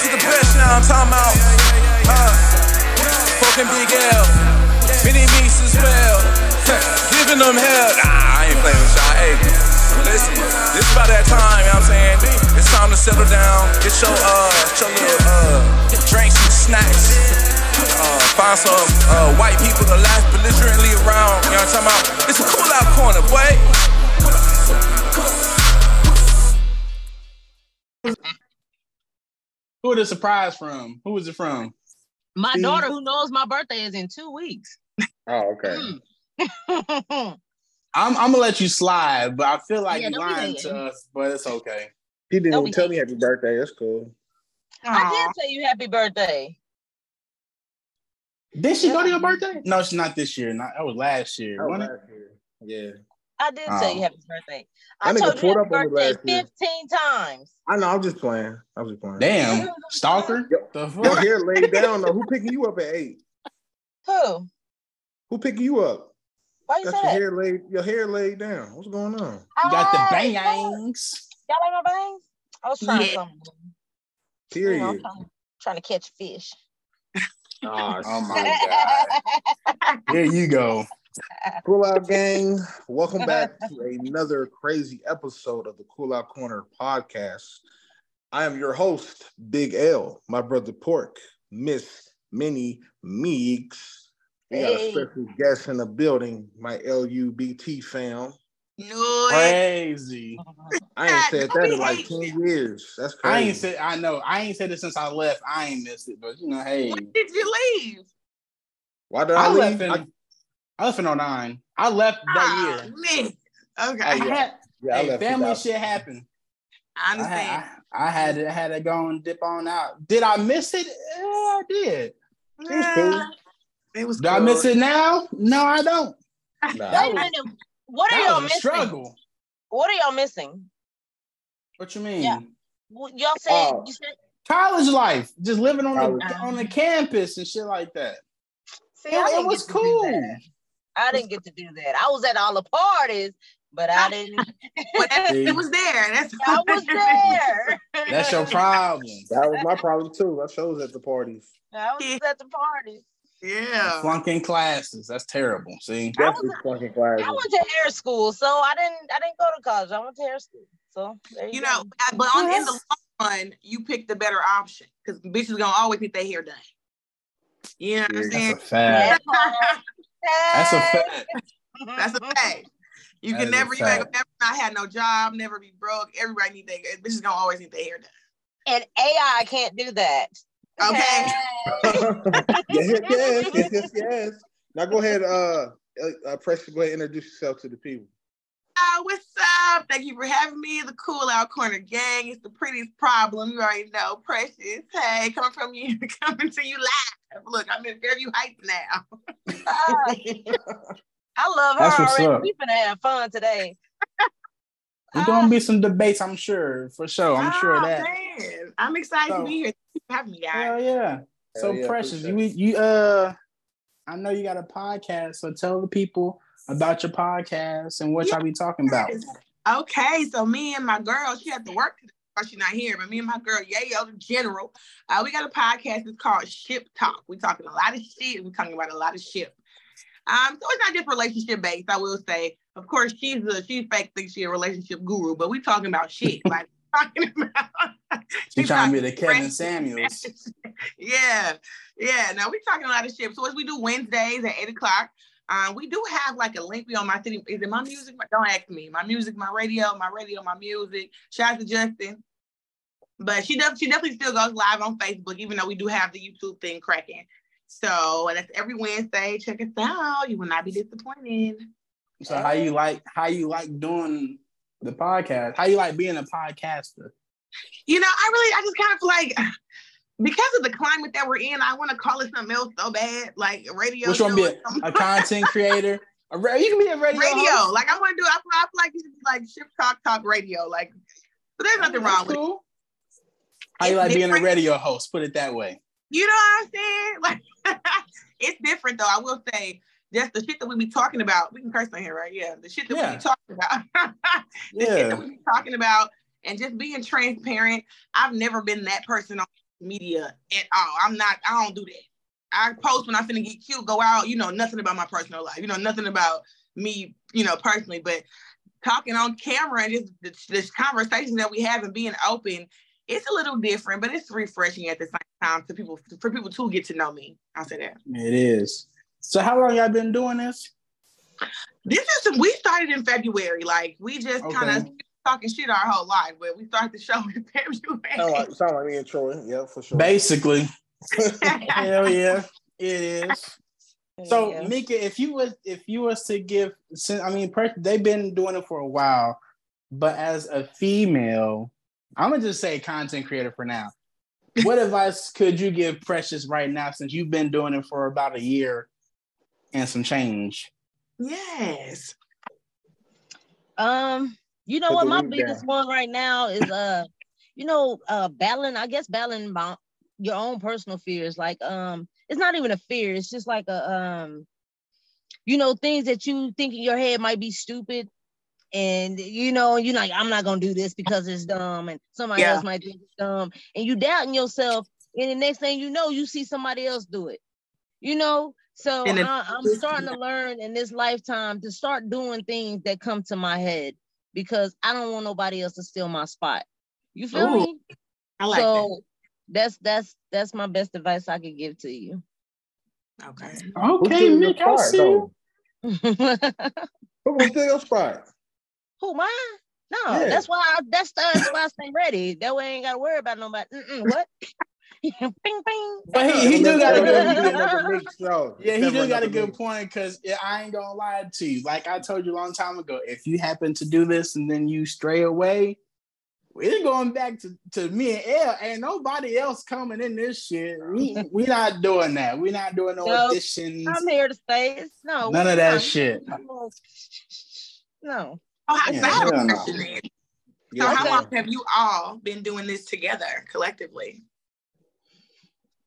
to the best now, I'm talking about. Uh, fucking Big L. Mini Meeks as well. Giving them hell. Nah, I ain't playing with y'all. Hey, listen, this is about that time, you know what I'm saying? It's time to settle down. Get your, uh, get your little, uh, drinks and snacks. Uh, find some uh, white people to laugh belligerently around. You know what I'm talking about? It's a cool out corner, boy. Who the surprise from? Who was it from? My Steve. daughter, who knows my birthday is in two weeks. Oh, okay. Mm. I'm, I'm gonna let you slide, but I feel like Yeah, you're lying to us, but it's okay. He didn't Don't even tell me happy birthday. That's cool. I did say you happy birthday. Did she go to your birthday? No, it's not this year. Not that was last year. That was wasn't it? last year. Yeah. I did Oh. say you um, happy birthday. I That told you happy up birthday last year. 15 times. I know. I'm just playing. I'm just playing. Damn, stalker. The Your fuck? hair laid down though. Who picking you up at eight? Who? Who picking you up? Why you Got say your that? hair laid. Your hair laid down. What's going on? You got the bangs. Y'all like my bangs? I was trying Yeah. something. You Period. know, trying, trying to catch fish. Oh, Oh my god. There you go. Cool Out Gang, welcome back to another crazy episode of the Cool Out Corner podcast. I am your host, Big L, my brother Pork, Miss Minnie Meeks. We got a special guest in the building, my LUBT fam. No, Crazy. I ain't said that in like Don't 10 years. That's crazy. I ain't said. I know. I ain't said it since I left. I ain't missed it, but you know, hey, when did you leave? Why did I, I leave? left in. I- I left in 09. I left that Oh, year. man. Okay. I had, yeah, I hey, left family shit happened. I I understand. had, I, I had to had to go and dip on out. Did I miss it? Yeah, I did. It was cool. It was Do I miss it now? No, I don't. Nah. That Wait a was, minute. What are y'all missing? struggle. What are y'all missing? What you mean? Yeah. What- Y'all said Oh. you said College life, just living on the on the campus and shit like that. see, It, it was get to cool. That. I didn't get to do that. I was at all the parties, but I didn't. But that- it was there. That's I was there. That's your problem. That was my problem too. I chose at the parties. I was at the parties. Yeah. Flunking classes. That's terrible. See, I was- Definitely fucking classes. I went to hair school, so I didn't. I didn't go to college. I went to hair school. So there you, You go. know, I- but on in the long run, you picked the better option because bitches gonna always get their hair done. You know what I'm Yeah, that's saying? A fact. That's a fact. That's a fact. You That can never, you ain't fact. never not have no job, never be broke. Everybody need their bitches gonna always need their hair done. and AI can't do that. Okay. yes, yes, yes, yes, yes, yes. Now go ahead, uh, uh, uh Precious, go ahead introduce yourself to the people. Ah, what's up? Thank you for having me. The Cool Out Corner Gang. It's the prettiest problem. You already know. Precious. Hey, coming from you, coming to you live. Look, I'm in Fairview Heights now. I love her That's what's already. up. We finna have fun today. There's gonna be some debates, I'm sure, for sure. I'm sure of Oh, that. Man. I'm excited So- to be here. Thank you for having me, guys. Hell yeah. So Hell yeah, precious. You you uh I know you got a podcast, so tell the people about your podcast and what y'all be talking about. Okay, so me and my girl, she had to work today. but She's not here, but me and my girl, Yayo the General, uh, we got a podcast. It's called Ship Talk. We're talking a lot of shit. We're talking about a lot of ship. Um, so it's not just relationship based. I will say, of course, she's a she fake thinks she a relationship guru, but we talking about shit. Like talking about. She we trying to be the Kevin. Samuels. yeah, yeah. Now we talking a lot of shit. So as we do Wednesdays at eight o'clock, um, we do have like a link We on my city. Is it my music? Don't ask me. My music, my radio, my radio, my music. Shout out to Justin. But she does. She definitely still goes live on Facebook, even though we do have the YouTube thing cracking. So that's every Wednesday. Check us out. You will not be disappointed. So how you like how you like doing the podcast? How you like being a podcaster? You know, I really, I just kind of like because of the climate that we're in, I want to call it something else so bad, like radio. Which one be a, a content creator? A ra- you can be a radio. radio. host. Like I want to do. I feel, I feel like you should be like ship talk talk radio. Like, but there's nothing wrong That's with it. How you It's like being a radio host? Put it that way. You know what I'm saying? Like, it's different though. I will say, just the shit that we be talking about. We can curse on here, right? Yeah, the shit that we be talking about. the shit that we be talking about, and just being transparent. I've never been that person on media at all. I'm not. I don't do that. I post when I'm finna get cute, go out. You know nothing about my personal life. You know nothing about me. You know personally, but talking on camera and just this, this conversation that we have and being open, it's a little different, but it's refreshing at the same time to people for people to get to know me. I'll say that. It is. So how long y'all been doing this? This is some, we started in February. Like we just Okay. kind of talking shit our whole life, but we start the show in Sound February. like, sound like me and Troy. Yeah, for sure. Basically. Hell yeah, it is. So Yeah. Mika, if you was if you was to give, since I mean, per, they've been doing it for a while, but as a female, I'm gonna just say content creator for now. What advice could you give Precious right now since you've been doing it for about a year and some change? yes. Um, you know what? My biggest down. one right now is uh, you know, uh, battling. I guess battling your own personal fears. Like, um, it's not even a fear. It's just like a um, you know, things that you think in your head might be stupid, and you know, you're like, I'm not gonna do this because it's dumb, and somebody Yeah. else might think it's dumb, and you doubting yourself, and the next thing you know, you see somebody else do it. You know, so I, I'm starting to learn in this lifetime to start doing things that come to my head because I don't want nobody else to steal my spot. You feel Ooh, me? I like so that's that's that's my best advice I could give to you. Okay. Okay, steal your Mick, I spot, see. though? Who Who gonna steal your spot? Who mine? No, Yeah. that's why I, that's that's why I stay ready. That way I ain't gotta worry about nobody. Mm-mm, what? Bing bing. But he, he do got a good never be show. Yeah, he Never do got a good point because I ain't gonna lie to you. Like I told you a long time ago, if you happen to do this and then you stray away, it's going back to, to me and L. Ain't nobody else coming in this shit. We we not doing that. We not doing no No, auditions. I'm here to stay. It's- No, None of that not. shit. No. Oh, I, Yeah, I have a question then. So how long have you all been doing this together collectively?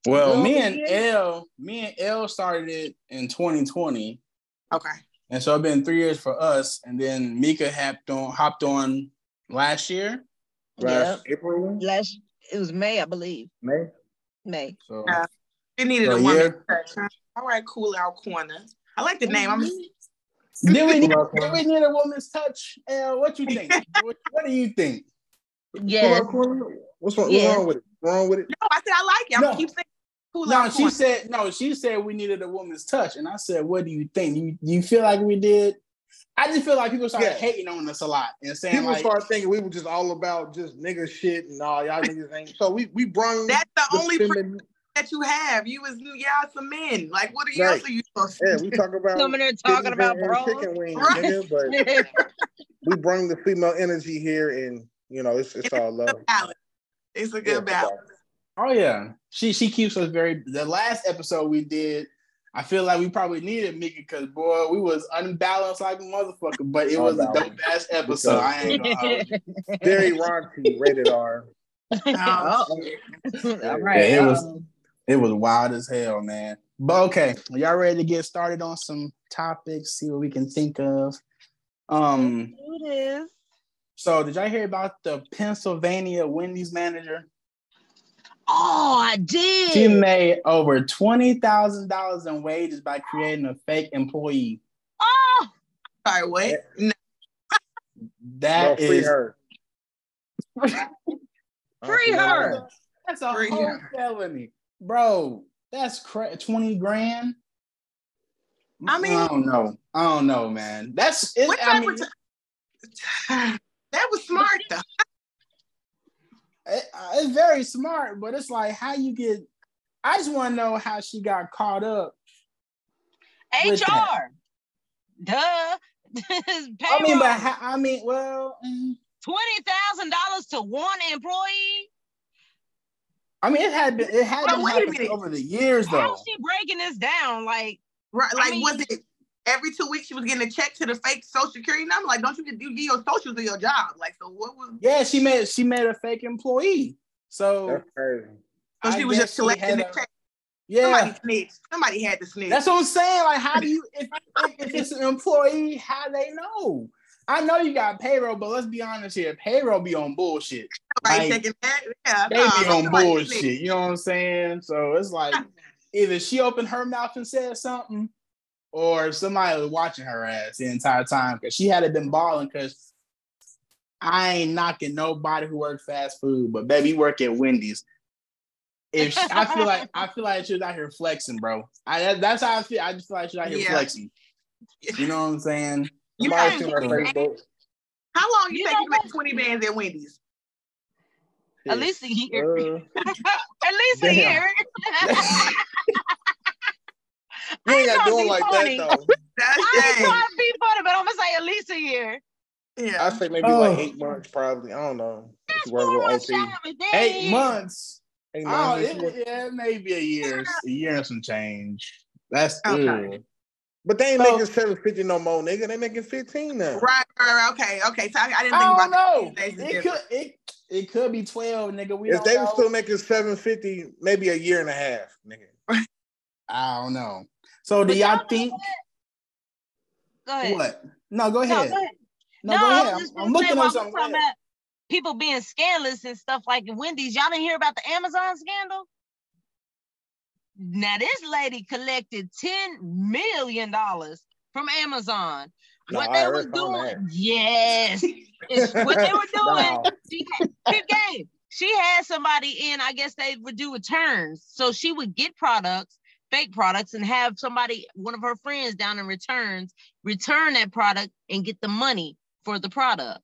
Well, Well, me and yeah. L, me and L started it in 2020, Okay. and so it's been three years for us. And then Mika hopped on hopped on last year. last April, Last it was May, I believe. May. May. So uh, Yeah. It needed So, a woman yeah. All right, cool out corner. I like the name. I'm mm-hmm. Did we, need, Pull we need a woman's touch? L, what you think? what, what do you think? Yes. Pull up corner? What's wrong, Yes. what's wrong with it? What's wrong with it? no, I said I like it. I'm No. keep saying cool No, out she corner. said no. She said we needed a woman's touch, and I said, "What do you think? You you feel like we did?" I just feel like people started Yeah. hating on us a lot and saying People like, start thinking we were just all about just nigga shit and all y'all niggas ain't. So we we brung That's the the only feminine- that you have. You was y'all some men. Like what are you Right. else are you supposed to Yeah, we talk about Coming there talking about and- and chicken wings, Right. nigga. But we bring the female energy here, and you know it's it's all love. Balance. It's a Yeah, good balance. "Oh yeah." She she keeps us very. The last episode we did, I feel like we probably needed Mickey because boy, we was unbalanced like a motherfucker. But it was a dope Unbalanced. ass episode. I ain't gonna hold you. Very raunchy, rated R. Oh, All right. Yeah, it was- um, It was wild as hell, man. But okay, y'all ready to get started on some topics? See what we can think of. Um. do this. So did y'all hear about the Pennsylvania Wendy's manager? Oh, I did. She made over twenty thousand dollars in wages by creating a fake employee. oh, Sorry, what? No, That Bro, free is her. Free her. that's a Free whole her. felony, bro. That's cra- twenty grand. I mean- I don't know. I don't know, man. That's it, what I type mean, of t- that was smart though. It- uh, it's very smart, but it's like how you get. I just want to know how she got caught up. HR. Duh. I mean, but how, I mean, well, mm, twenty thousand dollars to one employee. I mean, it had been it had But been wait a minute. over the years, though. How's she breaking this down? Like, Right, I like mean- was it every two weeks she was getting a check to the fake social security number? Like, don't you get you give your social to your job? Like, so what was Yeah, she made she made a fake employee. So That's crazy. so I she was guess just she collecting the a- check. yeah, Somebody snitched. Somebody had to snitch. that's what I'm saying. Like, how do you if, if, if it's an employee, how they know? I know you got payroll, but let's be honest here. Payroll be on bullshit. Right, Like, that. Yeah. They no, be on somebody- bullshit. You know what I'm saying? So it's like either she opened her mouth and said something, or somebody was watching her ass the entire time because she had it been balling. Because I ain't knocking nobody who works fast food, but baby work at Wendy's. If she, I feel like I feel like she was out here flexing, bro. I that's how I feel. I just feel like she's out here Yeah. flexing. You know what I'm saying? You Somebody her get- Facebook. How long you, You think know you make 20 bands at Wendy's? At least a year. Uh, At least a year. you ain't got to to do it like funny. that though. That's I ain't dang. trying to be funny, but I'm gonna say at least a year. Yeah. I say maybe Oh. like eight oh. months, probably. I don't know. If you work Four with months OT. shy of a day. Eight months. Eight Oh, months. it, yeah, maybe a year, uh, a year and some change. That's Okay. good. But they ain't So- making seven fifty no more, nigga. They making fifteen now. Right, right, right, okay, okay. So I, I didn't think I about don't know. that. These days It could it it could be twelve, nigga. We If don't they know. were still making seven fifty, maybe a year and a half, nigga. I don't know. So do But y'all y'all think Go ahead. what? No, go No, ahead. go ahead. No, No, go ahead. I'm, I'm looking while at something. talking Go ahead. about people being scandalous and stuff like Wendy's. Y'all didn't hear about the Amazon scandal? Now this lady collected ten million dollars from Amazon. No, what they were doing, yes, It's what they were doing. No. She had, game. She had somebody in. I guess they would do returns, so she would get products, fake products, and have somebody, one of her friends, down in returns, return that product and get the money for the products.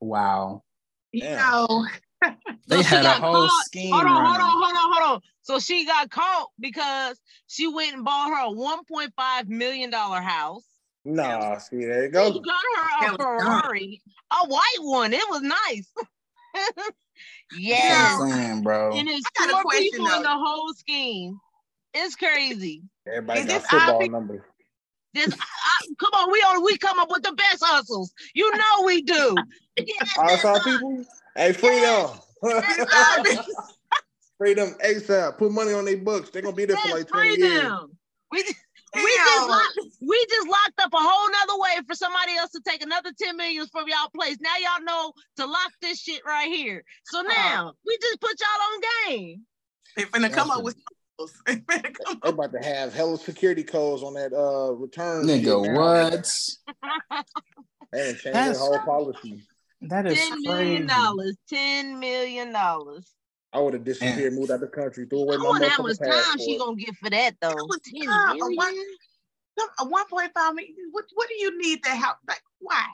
Wow. You Damn. know, They So she had a whole caught. scheme. Hold on, hold on, hold on, hold on. So she got caught because she went and bought her a 1.5 million dollar house. Nah, see there you go. She got her a. Ferrari, a white one. It was nice. That's what yes, I'm saying, bro. and it's I a four question, people in the whole scheme. It's crazy. Everybody Is got this football obvious? numbers. This, I, I- come on, we on, we come up with the best hustles. You know we do. Yes, All that's people. Hey, free them. free them ASAP. Put money on their books. They're gonna be there for like 20 free years. We just, we just locked, we just locked up a whole nother way for somebody else to take another 10 millions from y'all place. Now y'all know to lock this shit right here. So now we just put y'all on game. they finna come up with they finna come They about to have hella security codes on that uh return. Nigga, now. what? They done changed their That's- whole policy. That is $10 million. crazy. $10 million. dollars. I would have disappeared, moved out of the country, threw away I my wonder how much motherfucking time she gonna get for that though. That was 10 time. A one- million? A 1.5 million. What, what do you need that help? Like, why?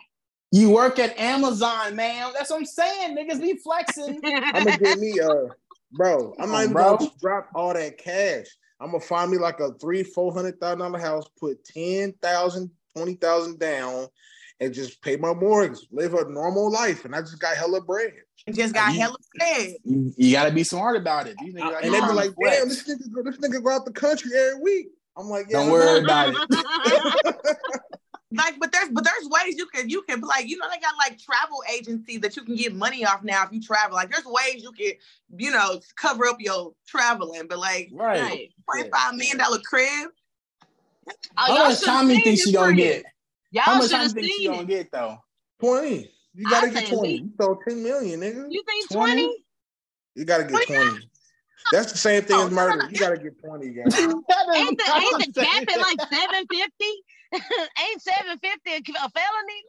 You work at Amazon, man. That's what I'm saying. Niggas be flexing. I'm gonna get me uh bro. I'm Come not even bro. gonna drop all that cash. I'm gonna find me like a three, four hundred thousand dollar house, put ten thousand, twenty thousand down, and just pay my mortgage, live a normal life, and I just got hella bread. You just got You- hella fed. You, you gotta be smart about it. These niggas uh, and they be like, flex." damn, this nigga, go- this nigga go out the country every week. I'm like, yeah, Don't worry about it. Like, but there's but there's ways you can you can like you know they got like travel agencies that you can get money off now if you travel. Like there's ways you can you know cover up your traveling, but like Right. Right. twenty five million dollar crib. Oh, How y'all much should've time you think she gonna get? Y'all How much should time you think she seen gonna get though? 20. You gotta I get 20. least- You throw 10 million, nigga. You think 20? 20? You gotta get What do you 20. That's the same thing Oh, as no, no, murder. no. You gotta get 20, gang. Ain't the, ain't the the cap same at like 750? ain't 750 a, a felony?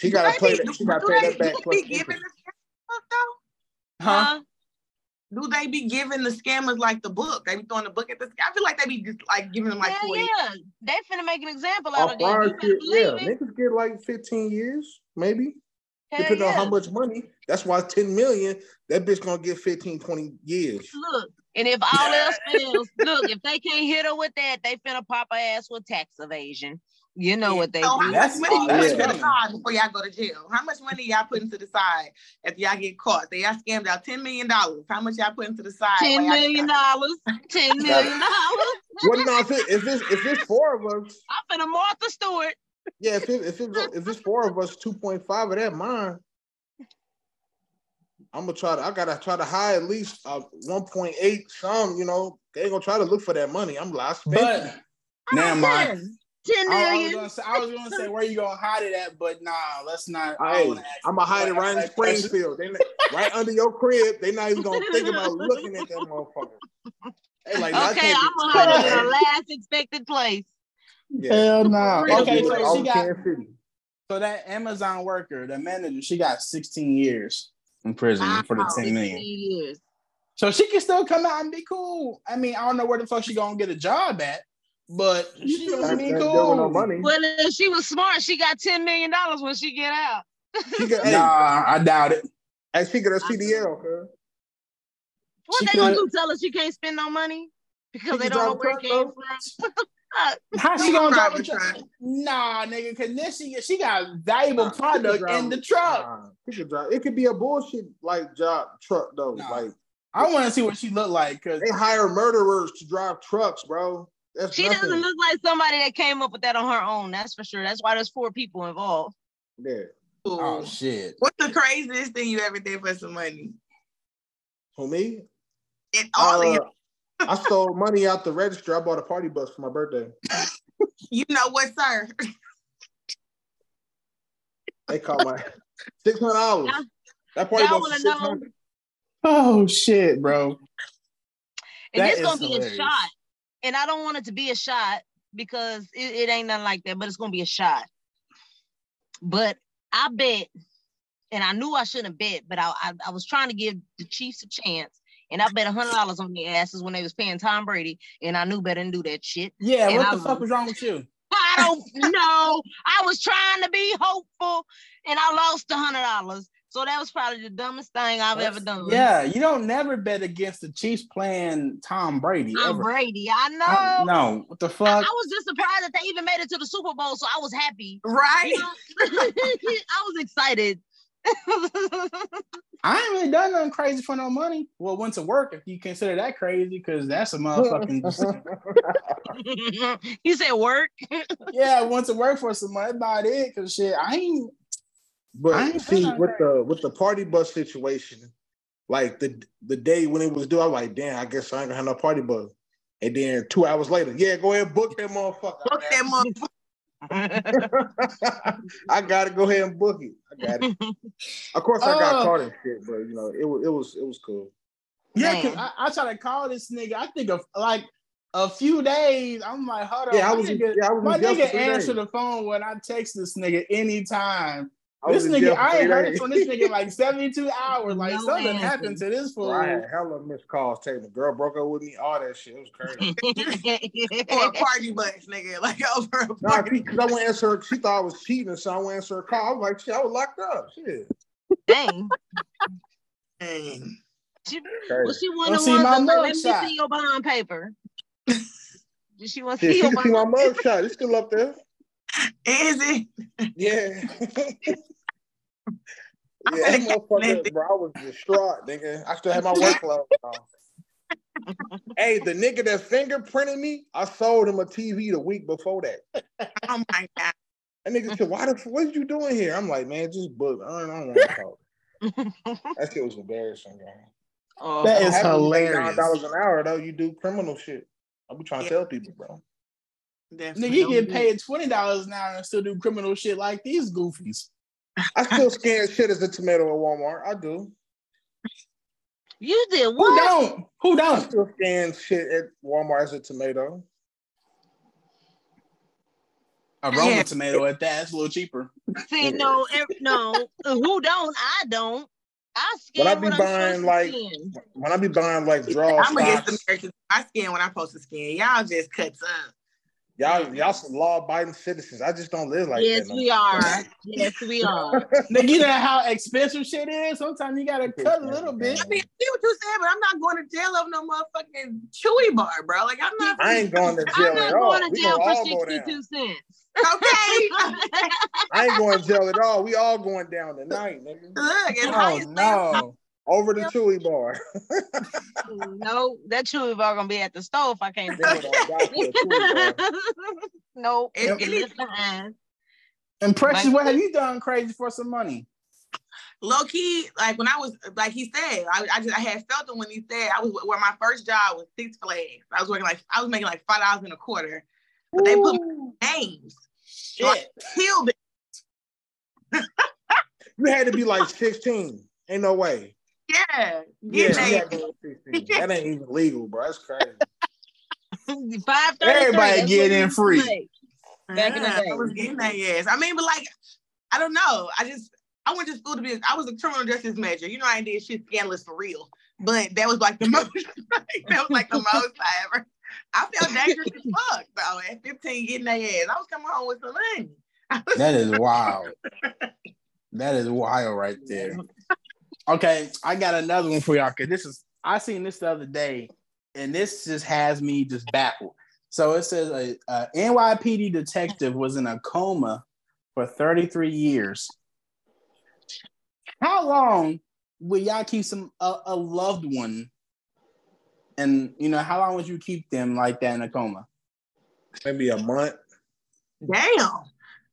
She gotta Do play they- that. She gotta pay that back plus they be giving interest. the scammers though? Huh? Huh? Do they be giving the scammers like the book? They be throwing the book at the. I feel like they be just like giving them like yeah, 40. yeah. They finna make an example out of them. our You shit, yeah. it. Niggas get like 15 years, maybe. Hell Depending on how much money. That's why 10 million, that bitch gonna get 15, 20 years. Look, and if all else fails, look, if they can't hit her with that, they finna pop her ass with tax evasion. You know what they So how do. That's- much money you put yeah. to the side before y'all go to jail? How much money y'all putting to the side if y'all get caught? They y'all scammed out ten million dollars. How much y'all putting to the side? while Ten y'all- million dollars. Ten million dollars. Well, no, if, it, if, it's, if it's four of us, I'm finna Martha Stewart. yeah, if, it, if, it, if it's four of us, 2.5 of that mine. I'm gonna try to. I gotta try to hide at least uh, 1.8. Some, you know, they ain't gonna try to look for that money. I'm like, I spent. But never mind. Ten I, I was gonna say, I was gonna say where you gonna hide it at, but nah, let's not. I Hey, don't wanna ask I'm gonna hide it right in That's Springfield. They right under your crib. They're not even gonna think about looking at that motherfucker. They like, I Okay, can't I'm gonna hide it in the last expected place. Yeah. Hell no. Real Okay, so she got so that Amazon worker, the manager, she got 16 years in prison for the Wow, 10 million. years. So she can still come out and be cool. I mean, I don't know where the fuck she gonna get a job at, but she gonna Ain't- be ain't cool. no money. Well, if she was smart, she got ten million dollars when she get out. She got, hey, Nah, I doubt it. hey, she got a CDL, cuz. What She they gonna do? Tell her she can't spend no money because they don't know drive a where it came though. from. How she She gonna drive drive a a truck? truck. Nah, nigga, cause then she she got valuable Nah, product drive- in the truck. Nah, she drive. It could be a bullshit like job truck though. Nah. Like I want to see what she look like, cause they hire murderers to drive trucks, bro. That's She nothing. doesn't look like somebody that came up with that on her own. That's for sure. That's why there's four people involved. Yeah. oh shit. What's the craziest thing you ever did for some money? Who me? And all of Uh, you, I stole money out the register. I bought a party bus for my birthday. you know what, sir? They caught my six hundred dollars. That party y'all bus was wanna know- Oh shit, bro. And That it's gonna is be hilarious. a shot. And I don't want it to be a shot because it, it ain't nothing like that, but it's gonna be a shot. But I bet, and I knew I shouldn't have bet, but I, I, I was trying to give the Chiefs a chance. And I bet a hundred dollars on their asses when they was paying Tom Brady, and I knew better than do that shit. Yeah, And what I the fuck was wrong with you? I don't know. I was trying to be hopeful, and I lost a hundred dollars. So that was probably the dumbest thing I've ever done. Yeah, you don't never bet against the Chiefs playing Tom Brady. Tom ever. Brady. I know. I- no, what the I, fuck? I was just surprised that they even made it to the Super Bowl, so I was happy. Right? You know? I was excited. I ain't really done nothing crazy for no money. Well, went to work if you consider that crazy, because that's a motherfucking you said work. yeah. I went to work for some money. That's about it. Cause shit, I ain't. I But see, done with the with the party bus situation, like the the day when it was due, I was like, damn, I guess I ain't gonna have no party bus. And then two hours later, yeah, go ahead and book that motherfucker. Book that motherfucker. I gotta go ahead and book it. I got it. Of course, I got Oh. caught and shit, but you know, it was it was it was cool. Yeah, cause I, I try to call this nigga. I think of like a few days. I'm like, hold on. Yeah, I my was nigga, yeah, I was my in jail nigga for answer the phone when I text this nigga anytime. I This nigga, I ain't heard days. from this nigga like 72 hours. Like No something answer. happened to this fool. Bro, I had hella missed calls. Taking the girl broke up with me, all that shit. It was crazy. For a party bus, nigga. Like I was over a nah, party. because I went to answer. her- She thought I was cheating, so I went to answer her call. I was like, shit, I was locked up. Shit, Dang. Dang. She, well, she one Wanna of the see my that like, let me see your bond paper. Did she want to Shit, see she your can see bond? my mug shot. It's still up there. Is it? Yeah. I yeah, that motherfucker, bro. I was distraught, nigga. I still had my work clothes on. hey, the nigga that fingerprinted me, I sold him a TV the week before that. Oh my god. That nigga said, "Why the f- what are you doing here?" I'm like, "Man, just book. I don't, I don't want to talk." That shit was embarrassing, man. Oh, That is Happy you make hilarious. Nine dollars an hour though. You do criminal shit. I be trying to tell people, bro. Nigga, you get paid twenty dollars an hour and still do criminal shit like these goofies. I still scan shit as a tomato at Walmart. I do. you did what? Who don't? Who I don't? still scan shit at Walmart as a tomato. A Roma Yeah. tomato at that. It's a little cheaper. See, no, ev- no. Who don't? I don't. I scan When I be what I'm buying, supposed to like, scan. When I be buying like draw I'm against stocks, Americans. I scan when I post a to scan. Y'all just cuts up. Y'all y'all some law abiding citizens. I just don't live like yes, that. no we are. Yes, we are. Nigga, you know how expensive shit is? Sometimes you gotta cut a little bit. I mean, I see what you said, but I'm not going to jail over no motherfucking chewy bar, bro. Like I'm not. I ain't going to jail I'm not at all. going to We jail gonna for all go down. 62 cents. okay. I ain't going to jail at all. We all going down tonight, nigga. Look, as Oh high as no. Over the Chewy bar. no, that chewy bar gonna be at the stove if I can't do Nigga done died for a Chewy bar. it. no, It- It's it in is- the behind. And Precious, what have you done crazy for some money? low key, like when I was, like he said, I, I just I had felt it when he said I was where my first job was Six Flags. I was working like I was making like five dollars and a quarter. but they put names. Shit. Killed it. You had to be like 16. Ain't no way. Yeah. Yeah, Get yeah, had to be 16. That ain't even legal, bro. That's crazy. Five ah. Everybody get in free. Back in the day. I was getting that ass. I mean, but like, I don't know. I just I went to school to be. I was a criminal justice major. You know, I did shit scandalous for real. But that was like the most. that was like the most I ever. I felt dangerous as fuck though. At 15, getting that ass. I was coming home with some money. That is wild. that is wild right there. Okay, I got another one for y'all. Cause this is I seen this the other day, and this just has me just baffled. So it says a, a NYPD detective was in a coma for 33 years. How long will y'all keep some a, a loved one? And you know, how long would you keep them like that in a coma? Maybe a month. Damn.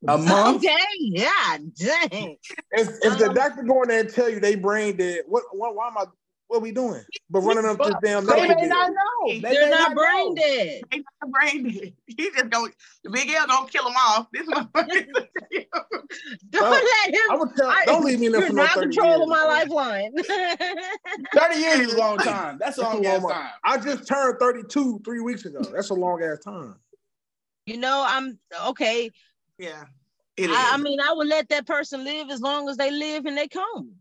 A month? Okay, yeah, dang. If, if the Um, doctor go in there and tell you they brain dead, what, what why am I what we doing? But running up this damn They may not know. They They're may not brain know. dead. They not brain dead. He just go. The big L gonna kill them off. This motherfucker. Don't Well, let him. I would tell I- don't leave me in there You're for no not 30 controlling years, my lifeline. 30 years is a long time. That's a That's a long ass long time. I just turned 32 three weeks ago. That's a long ass time. you know, I'm okay. Yeah. It is. I, I mean, I would let that person live as long as they live and they come.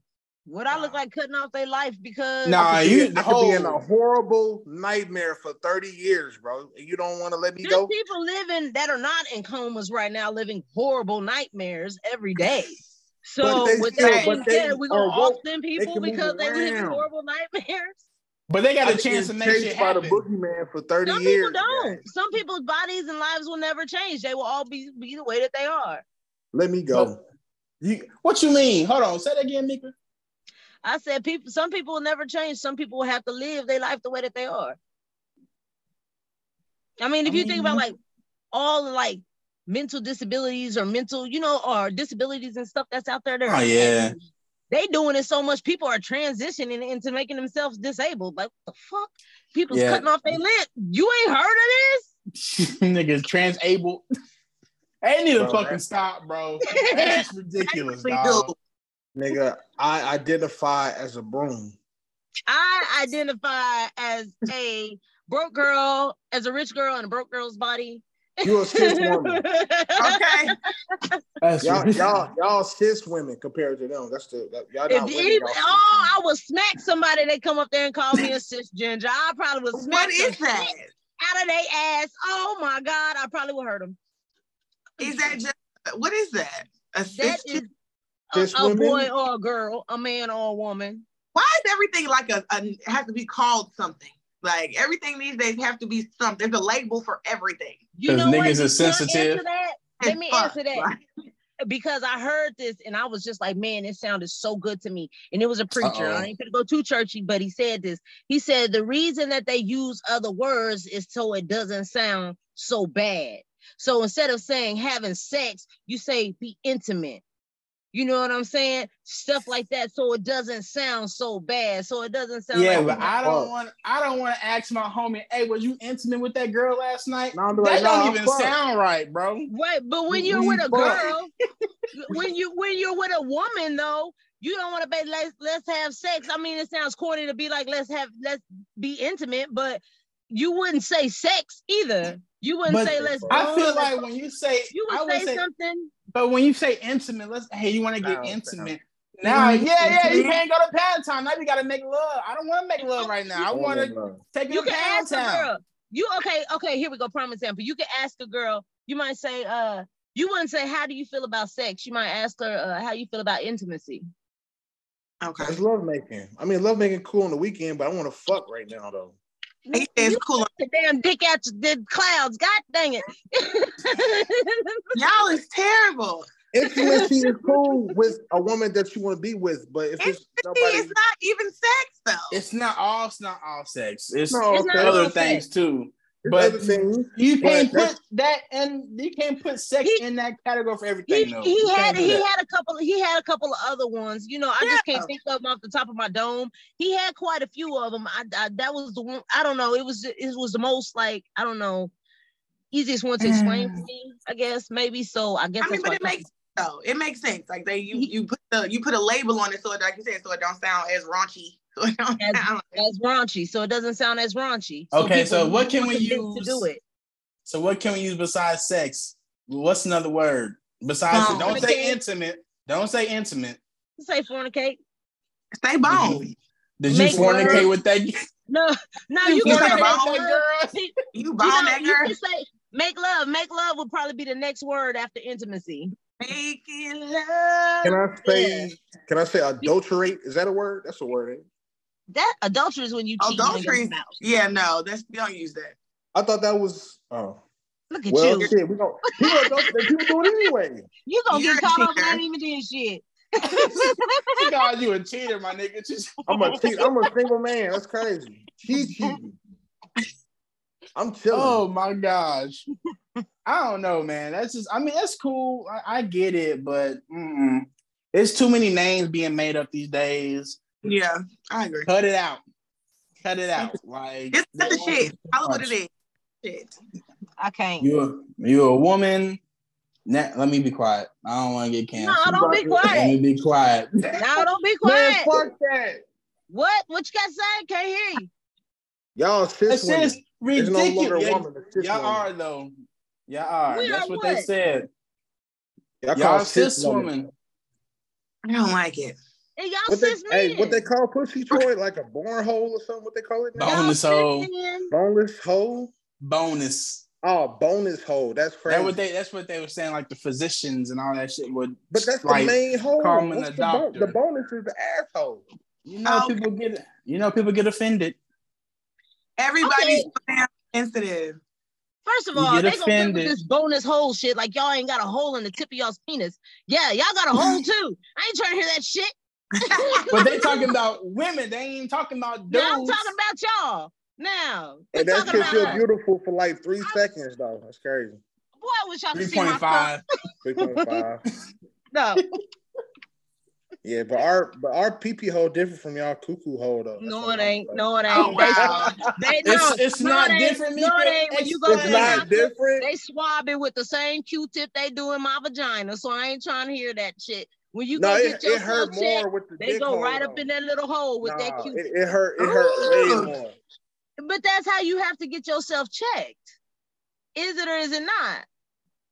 Would I look like cutting off their life because Nah, I could be, you- I could be in a horrible nightmare for 30 years, bro. And you don't want to let me there's go? people living that are not in comas right now, living horrible nightmares every day. So But they with that being but said, we're gonna off them people can move because they live in horrible nightmares. But they got I a chance to been make shit chased by the happen. boogeyman for 30 Some years. people don't. man. Some people's bodies and lives will never change. They will all be, be the way that they are. Let me go. But- You, what you mean? Hold on. Say that again, Mika. I said people some people will never change. Some people will have to live their life the way that they are. I mean, if I you think about like all like mental disabilities or mental, you know, or disabilities and stuff that's out there. there Oh, yeah. and They doing it so much, people are transitioning into making themselves disabled. Like what the fuck? People's Yeah. cutting off their lip. You ain't heard of this? Niggas transabled. They need to Bro, fucking that- stop, bro. That's ridiculous, dog. Nigga, I identify as a broom. I identify as a broke girl, as a rich girl in a broke girl's body. You a cis woman. Okay. That's Y'all, y'all, y'all cis women compared to them. That's the that, y'all If women. any, y'all cis oh, I would smack somebody that come up there and call me a cisgender. I probably would smack What the is that? out of their ass. Oh my god, I probably would hurt them. Is that just what is that? A cis- is Cis a, a boy or a girl, a man or a woman. Why is everything like a, a has to be called something? Like everything these days have to be something. There's a label for everything. You 'Cause know what? niggas You are sensitive. Let me fuck, answer that. right? because I heard this and I was just like, man, it sounded so good to me. And it was a preacher. Uh-oh. I ain't gonna go too churchy, but he said this. He said the reason that they use other words is so it doesn't sound so bad. So instead of saying having sex, you say be intimate. You know what I'm saying? Stuff like that, so it doesn't sound so bad. So it doesn't sound Yeah, like but I don't want. I don't want to ask my homie, "Hey, was you intimate with that girl last night?" Nah, I'm That like, don't I even fuck. sound right, bro. Right, but when you're with a girl, when you when you're with a woman though, you don't want to be let's let's have sex. I mean, it sounds corny to be like let's have let's be intimate, but you wouldn't say sex either. You wouldn't But say let's. I feel like when you say, you I would would say, say, something. But when you say intimate, let's. Hey, you want to get Sound, intimate? Now, Mhm. yeah, yeah, you Mhm. can't go to Pound Town. Now you got to make love. I don't want to make love right now. I want to take you You to can Pound ask a girl. You okay? Okay, here we go. Prime example. You can ask a girl. You might say, uh, you wouldn't say, "How do you feel about sex?" You might ask her, uh, "How you feel about intimacy?" Okay. It's love making. I mean, love making cool on the weekend, but I want to fuck right now though. He says You cool. the damn dick out the clouds. God dang it. Y'all is terrible. Intimacy is cool with a woman that you want to be with, but if it's See, nobody, it's not even sex though. It's not all. It's not all sex. It's no, it's okay. other things sex. too. It's But things. you can't But put that and you can't put sex He- in that category for he, everything. though. he had he that. had a couple he had a couple of other ones. You know, I just can't think of them off the top of my dome. He had quite a few of them. I, I that was the one. I don't know. It was it was the most like I don't know. easiest one to explain to me, I guess, maybe. So I guess I mean, that's but why it makes so it makes sense. Like they you you put the you put a label on it so it, like you said, so it don't sound as raunchy. So it don't As- sound as raunchy, so it doesn't sound as raunchy. Okay, people so what can we use- to do it? So what can we use besides sex? What's another word besides? Bone. Don't say intimate. Don't say intimate. Say fornicate. stay bone. Did you Make fornicate love. with that? No, no, You you can fornicate say with make that love. girl? You You know, bone that you girl. can say make love. Make love would probably be the next word after intimacy. Making love. Can I say? Can I say adulterate? Is that a word? That's a word. Ain't it? That adultery is when you cheat Adultery. Yeah, no, that's we don't use that. I thought that was. Oh, Look at well, you. shit. We don't. People. People do it anyway. You gonna You're get a caught up cheater. not even doing shit. She called you a cheater, my nigga. I'm a cheat. I'm a single man. That's crazy. She's cheating. I'm chilling. Oh my gosh. I don't know, man. That's just. I mean, that's cool. I, I get it, but mm-mm. it's too many names being made up these days. Yeah, I agree. Cut it out. Cut it out. Like It's not the shit. Call it what it is. Shit. I can't. You you a woman. Now, let me be quiet. I don't want to get canceled. No, canceled. don't be quiet. Let me be quiet. No, don't be man, quiet. fuck that. What? What you got to say? Can't hear you. Y'all cis That's women. just no ridiculous. a Yeah, woman. Y'all woman. are though. Y'all are. We That's are what, they said. Y'all, Y'all call cis women. woman. I don't like it. And y'all What they, cis hey, what they call pussy Troy? Like a born hole or something? What they call it now? Y'all Bonus hole. men. Boneless hole? Bonus. Oh, bonus hole. That's crazy. That what they. That's what they were saying. Like the physicians and all that shit would. but that's like, the main hole. call him What's a the, bon- doctor. the bonus is the asshole. You know, oh, Okay. people get. You know, people get offended. Everybody's Okay. so damn sensitive. First of all, get they gonna come with this bonus hole shit like y'all ain't got a hole in the tip of y'all's penis. Yeah, y'all got a hole too. I ain't trying to hear that shit. But they talking about women. They ain't talking about dudes. Now I'm talking about y'all. Now, we And that shit feel us. beautiful for like three seconds though. That's crazy. Boy, I wish y'all could Three see my point cup. five. Three point five. No, yeah, but our but our pee pee hole different from y'all cuckoo hole though. That's no, it ain't. saying. No, it oh, ain't. Oh, wow. They, they no, It's it's no, not it ain't. different. No, it ain't. When you go It's to the not doctor, different. they swab it with the same Q-tip they do in my vagina. So I ain't trying to hear that shit. When you no, go it, get it yourself hurt checked, more with the they go hole, right up though. in that little hole with that Q-tip. it, it hurt. It hurt way more. But that's how you have to get yourself checked. Is it or is it not?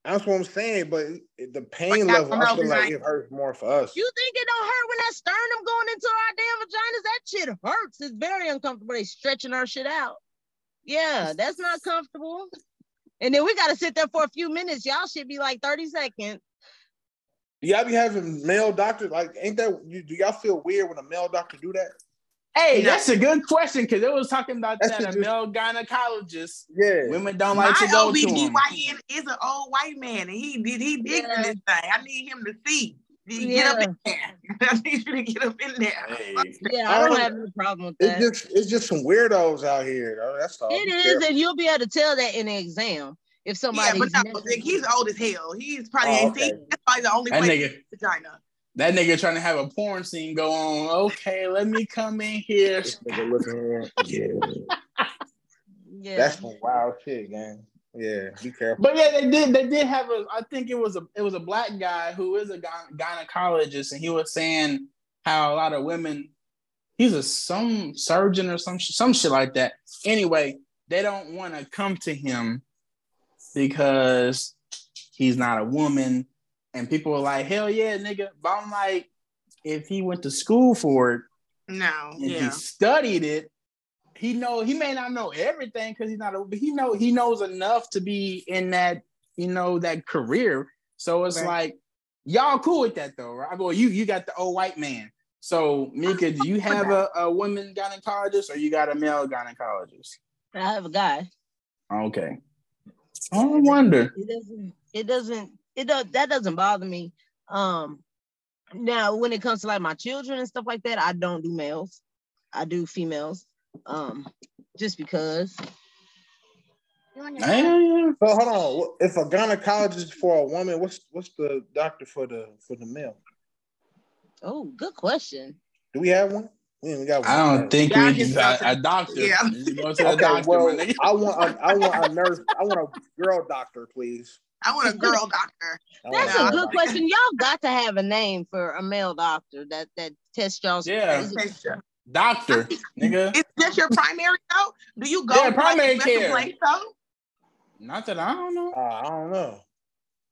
That's what I'm saying. But the pain But level, I feel like it hurts more for us. You think it don't hurt when that sternum going into our damn vaginas? That shit hurts. It's very uncomfortable. They stretching our shit out. Yeah, that's not comfortable. And then we gotta sit there for a few minutes. Y'all should be like 30 seconds. Do Y'all be having male doctors like, ain't that? You, do y'all feel weird when a male doctor do that? Hey, No. that's a good question because it was talking about That's that a male gynecologist. Yeah. Women don't like to My go to him. OBGYN is an old white man, and he did he digs Yeah. in this thing. I need him to see. Get up in there. I need you to get up in there. Hey, Yeah, I don't Um, have any problem with that. It's just it's just some weirdos out here. Though. That's all. It Be is, careful. and you'll be able to tell that in the exam if somebody. Yeah, but no, like, he's old as hell. He's probably Oh, ain't okay. That's probably the only That place nigga- in vagina. That nigga trying to have a porn scene go on. Okay, let me come in here. This nigga looking here. Yeah. yeah. That's some wild shit, gang. Yeah, be careful. But yeah, they did. They did have a. I think it was a. It was a black guy who is a gyne- gynecologist, and he was saying how a lot of women. He's a some surgeon or some some shit like that. Anyway, they don't want to come to him because he's not a woman, and people are like, "Hell yeah, nigga!" But I'm like, if he went to school for it No, and he studied it, he know he may not know everything because he's not a but he know he knows enough to be in that you know that career. So it's Right. like y'all cool with that though, right? Well, you you got the old white man. So Mika, do you have a, a women gynecologist or you got a male gynecologist? I have a guy. Okay. I wonder. It doesn't. It doesn't. It does. That doesn't bother me. Um, now when it comes to like my children and stuff like that, I don't do males. I do females. Um, just because. Yeah. So hold on. If a gynecologist for a woman, what's what's the doctor for the for the male? Oh, good question. Do we have one? We ain't got I don't think we just got got a doctor. Yeah. You a Okay, doctor, well. I want a, I want a nurse. I want a girl doctor, please. I want a girl doctor. That's a good question. Y'all got to have a name for a male doctor that that tests y'all's. Yeah. Doctor, nigga. It's just your primary though. Do you go Yeah, primary like care. place though? Not that I don't know. Uh, I don't know.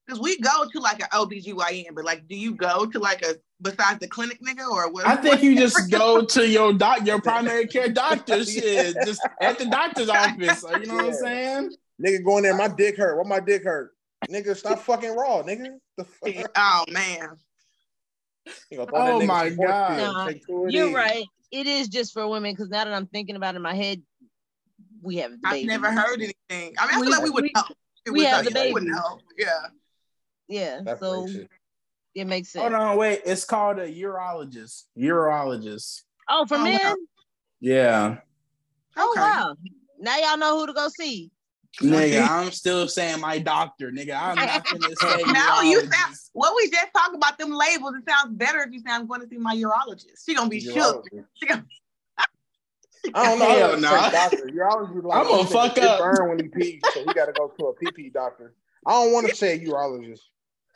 Because we go to like an OBGYN, but like, do you go to like a besides the clinic nigga or what? I think you just go to your doc, your primary care doctor, shit, just at the doctor's office. You know what I'm saying? Nigga, going there. My dick hurt. What my dick hurt? Nigga, stop fucking raw, nigga. The fuck? Oh man. You gonna throw oh, that Oh my God. pills, Nah, take two of You're these. right. It is just for women because now that I'm thinking about it in my head, we have the I've never heard anything. I mean, I We- feel like we would we- know. It we was have like, the we would baby. know. Yeah. Yeah, That's so racist. it makes sense. Hold on, wait. It's called a urologist. Urologist. Oh, for Oh, wow. men? Yeah. Oh Okay. wow! Now y'all know who to go see. Nigga, eh. I'm still saying my doctor, nigga. I'm not gonna say Now you sound what we just talked about them labels. It sounds better if you say I'm going to see my urologist. She gonna be shook. She gonna, I don't know. I Hell would no. say doctor. Urologist like I'm gonna fuck up. Burn when he pees, so we gotta go to a PP doctor. I don't want to say urologist.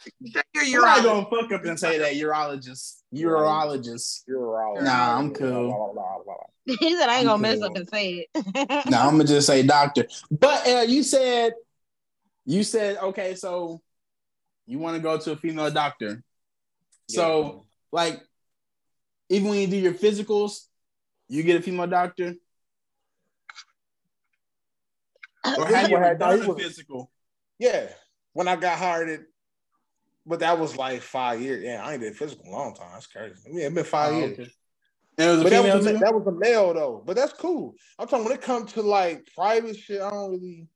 Say your You're not gonna fuck up and say that urologist. Urologist. Urologist. Nah, I'm cool. He said I ain't I'm gonna mess up and say it. No, I'm gonna just say doctor. But uh, you said, you said okay. So you want to go to a female doctor. So like, even when you do your physicals, you get a female doctor. Or have you Well, ever no, done a was- physical? Yeah, when I got hired, it, but that was like five years. Yeah, I ain't did physical a long time. That's crazy. I mean, it's been five Oh, years. okay. And it was a But that was, a, that was a male though. But that's cool. I'm talking when it comes to like private shit. I don't really,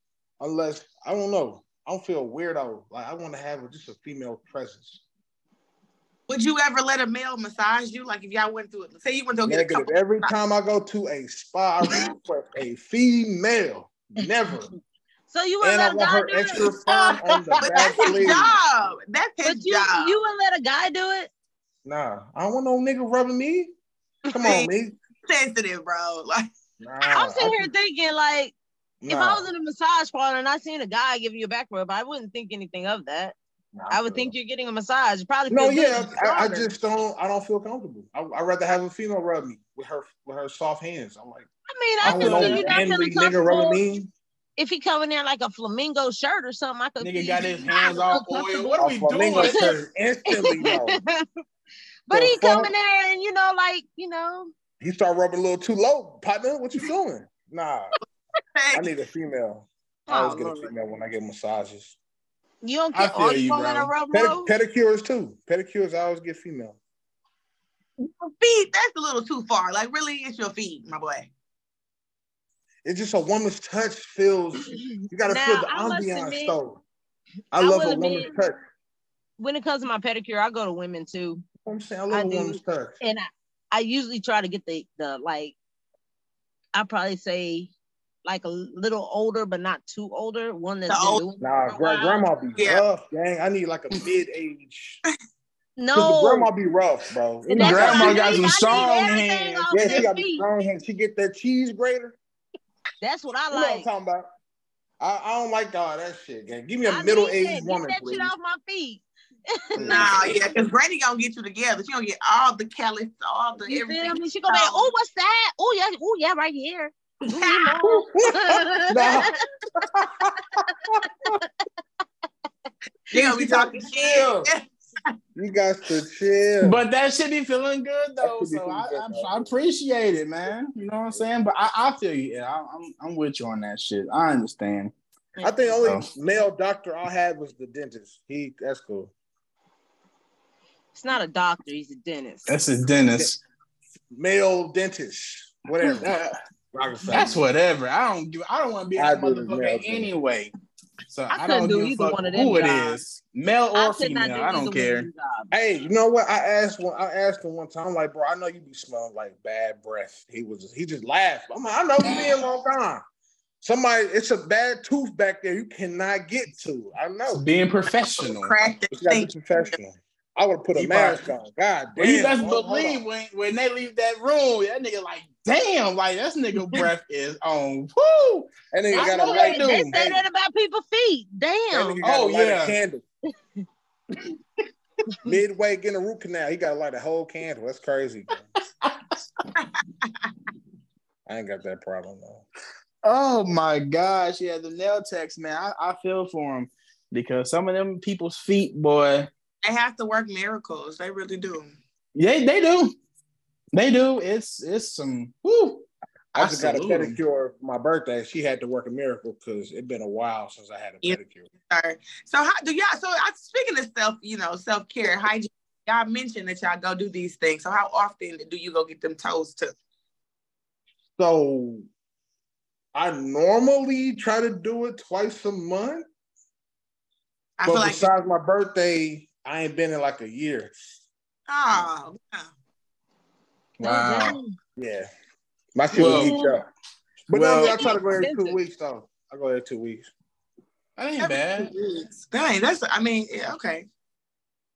unless I don't know. I don't feel weirdo. Like I want to have just a female presence. Would you ever let a male massage you? Like if y'all went through it, say you went to get a Negative. couple. Every time I go to a spa, I request a female. Never. So you would And I let a guy do it? firm on the But that's his sleeve. job. That's his But you job. you would let a guy do it? Nah, I don't want no nigga rubbing me. Come on, me. sensitive, bro. Like Nah, I'm sitting I here thinking like, if I was in a massage parlor and I seen a guy giving you a back rub, I wouldn't think anything of that. nah, I would think you're getting a massage. It Probably No, yeah, I, I just don't. I don't feel comfortable. I I rather have a female rub me with her with her soft hands. I'm like, I mean, I I don't could know, see you not manly feeling nigga rubbing me. If he come in there like a flamingo shirt or something, I could. Nigga see got his hands all oil. What are we flamingo doing? shirt instantly but The he come in there and you know, like you know, He start rubbing a little too low, partner. What you doing? Nah, I need a female. I always Oh, get a Lord. female when I get massages. you don't I care. feel Oh, you you, gonna let her rub Pedi- low? pedicures too. Pedicures I always get female. feet, that's a little too far. Like really, it's your feet, my boy. It's just a woman's touch feels. You gotta Now, feel the I ambiance though. I, I love a woman's admit- touch. when it comes to my pedicure, I go to women too, You know what I'm saying I love I a do. woman's touch. and I, I usually try to get the the like. I probably say like a little older, but not too older. One that's The been old- doing Nah, for a gra- while. grandma be Yeah. rough, gang. I need like a mid age. Cause the No, grandma be rough, bro. Grandma got some I need strong hands. Yeah, she got feet. strong hands. She get that cheese grater. That's what I You know what I'm like. talking about. I, I don't like all that shit, gang. Give me a I middle need that. aged Get woman, that please. shit off my feet. Mm. Nah, yeah, because Granny gonna get you together. She gonna get all the callus, all the You feel everything. me? She gonna be, oh, what's that? Oh yeah, oh yeah, right here. Ooh, yeah, more. Nah. She gonna be talking shit. Chill. You got to chill. But that should be feeling good though. That should be So feeling I, good, I. I appreciate it, man. You know what I'm saying? But I, I feel you. Yeah, I, I'm I'm with you on that shit. I understand. I think only Oh. male doctor I had was the dentist. He that's cool. It's not a doctor, he's a dentist. That's a dentist. Male dentist, whatever. That's whatever. I don't do. I don't want to be I that do motherfucker thing. anyway. So I I, don't couldn't do give a either fuck one of them who it jobs. is, male or could not female. do I don't care. of them jobs. Hey, you know what? I asked one. I asked him one time. Like, bro, I know you be smelling like bad breath. He was. He just laughed. I'm like, I know you been a long time. Somebody, it's a bad tooth back there. You cannot get to. I know. Being professional. Crack you gotta be professional. I would have put a He mask probably- on. God damn. Well, you best hold- hold believe when, when they leave that room, that nigga like, damn, like that nigga breath is on. Woo! That nigga I got know a they light. do. They Hey. say that about people's feet. Damn. Oh, yeah. a candle. Midway getting a root canal, he got to light a whole candle. That's crazy. I ain't got that problem though. Oh my gosh, yeah, the nail techs, man. I, I feel for him because some of them people's feet, boy, They have to work miracles. They really do. Yeah, they do, they do. It's it's some. Woo. I just got a pedicure for my birthday. She had to work a miracle because it's been a while since I had a pedicure. So how do y'all? So I, speaking of self, you know, self care, hygiene. Y'all mentioned that y'all go do these things. So how often do you go get them toes took? So I normally try to do it twice a month. I but feel like besides my birthday, I ain't been in like a year. oh, wow. Wow. Yeah. My shit Well- was geeked up. But well- normally I try to go every two weeks though. I go every two weeks. That ain't bad. Dang, that's. I mean, yeah, okay.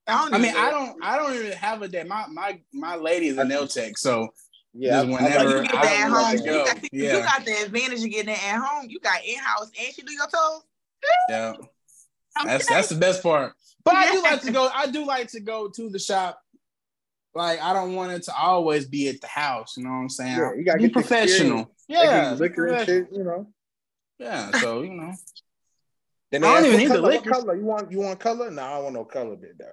I, don't I mean, I don't I don't even have a day. My my my lady is a nail tech, so Yeah. Just I- I whenever You get I that at home. to You go. got, you got the advantage of getting it at home. You got in house and she do your toes. yeah, that's that's the best part. But I do like to go. I do like to go to the shop. Like I don't want it to always be at the house. You know what I'm saying? Yeah, you gotta be get professional. experience. They give Yeah, liquor and shit, you know. Yeah, so you know. Then I don't even need the color, what liquor. color? You want you want color? No, I don't want no color, bit dog.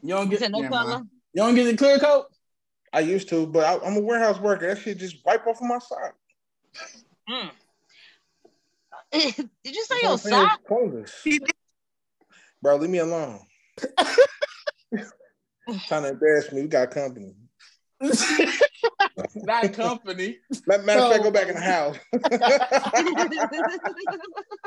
You don't get no never color. mind. You don't get the clear coat. I used to, but I, I'm a warehouse worker. That shit just wipe off of my sock. Mm. Did you say That's your I'm sock? it's pointless. He did. Bro, leave me alone. Trying to embarrass me. We got company. Not company. Matter matter of fact, go back in the house.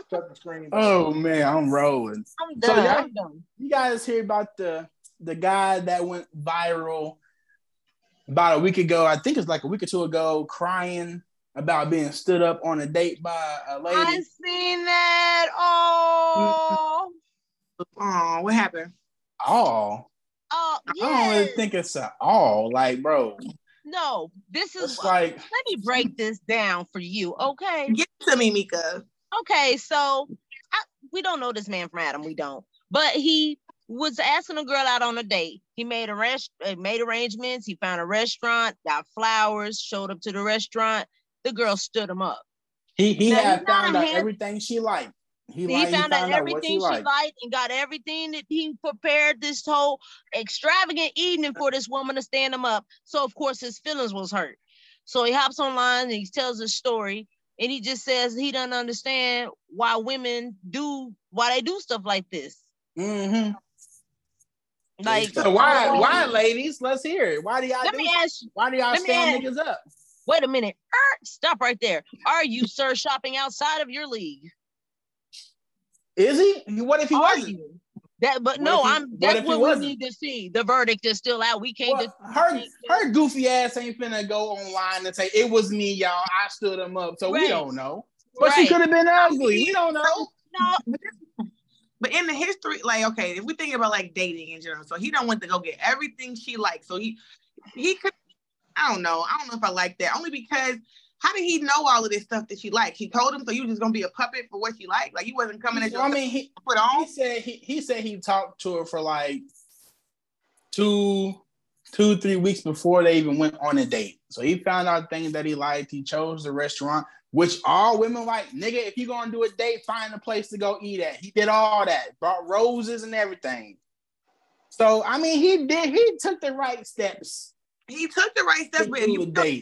Shut the screen. Oh man, I'm rolling. I'm So done. y'all- I'm done. You guys hear about the the guy that went viral about a week ago? I think it's like a week or two ago, crying about being stood up on a date by a lady. I seen that. Oh, Oh, what happened? Oh, oh, I don't really think it's a all. Like, bro, No, this is. it's like let me break this down for you, okay? Give it to me, Mika. Okay, so I, we don't know this man from Adam. We don't. But he was asking a girl out on a date. He made a rest, uh, made arrangements. He found a restaurant, got flowers, showed up to the restaurant. The girl stood him up. he he Now, had found out hand- everything she liked. He, He, liked, found, out what she everything she liked. liked and got everything that he prepared this whole extravagant evening for this woman to stand him up. So of course his feelings was hurt. So he hops online and he tells his story and he just says he doesn't understand why women do why they do stuff like this. Mm-hmm. Like So why oh, why ladies? Let's hear it. Why do y'all Let do? me ask you, Why do y'all stand ask- niggas up? wait a minute. Er, stop right there. Are you, sir, shopping outside of your league? Is he? What if he Are wasn't? you? That, but What no, he- I'm. what That's if he what we need to see. The verdict is still out. We can't. Well, just, her her goofy ass ain't finna go online and say it was me, y'all. I stood him up, so we don't know. But she could have been ugly. We don't know. no, But in the history, like, okay, if we think about like dating in general, so he don't want to go get everything she likes. So he he could I don't know. I don't know if I like that. Only because how did he know all of this stuff that she liked? He told him so you were just gonna be a puppet for what she liked? Like you wasn't coming at your I mean, he, put on. he said he, he said he talked to her for like two two three weeks before they even went on a date. So he found out things that he liked. He chose the restaurant, which all women like. Nigga, if you gonna do a date, find a place to go eat at. He did all that, brought roses and everything. So I mean, he did. He took the right steps He took the right steps, but you the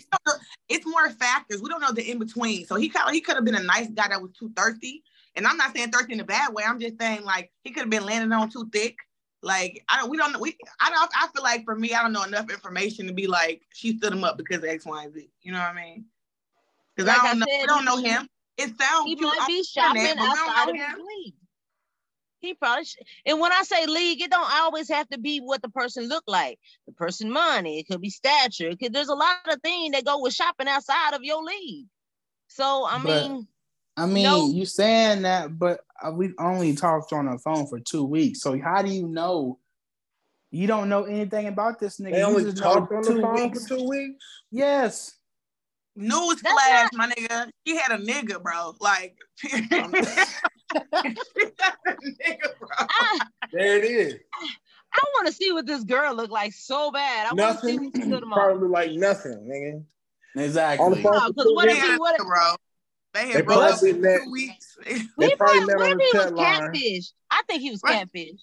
it's more factors. We don't know the in between. So he kind of he could have been a nice guy that was too thirsty. And I'm not saying thirsty in a bad way. I'm just saying like he could have been landing on too thick. Like I don't we don't we I don't I feel like for me I don't know enough information to be like she stood him up because of X, Y, and Z. You know what I mean? Because Like I I don't know said, we don't know him. It sounds he cute might on be shopping internet, don't outside know of his league. He probably sh- and when I say league, it don't always have to be what the person look like. The person money, it could be stature. It could, there's a lot of things that go with shopping outside of your league. So I But- mean, I mean, No. you saying that, but uh, we only talked on the phone for two weeks. So how do you know You don't know anything about this nigga. They You only just know talked on the two phone weeks. for two weeks. Yes. Newsflash, That's my nigga. She had a nigga, bro. Like, she had a nigga, bro. I, There it is. I want to see what this girl look like so bad. I want to see Nothing. who she put him on. Probably like nothing, nigga. On the Exactly. phone No, for 'cause two what if They weeks. he- had what if- bro. They They had broke up probably in met- two weeks. They We probably probably, met on the he was chat line. catfish? I think he was Right. catfish.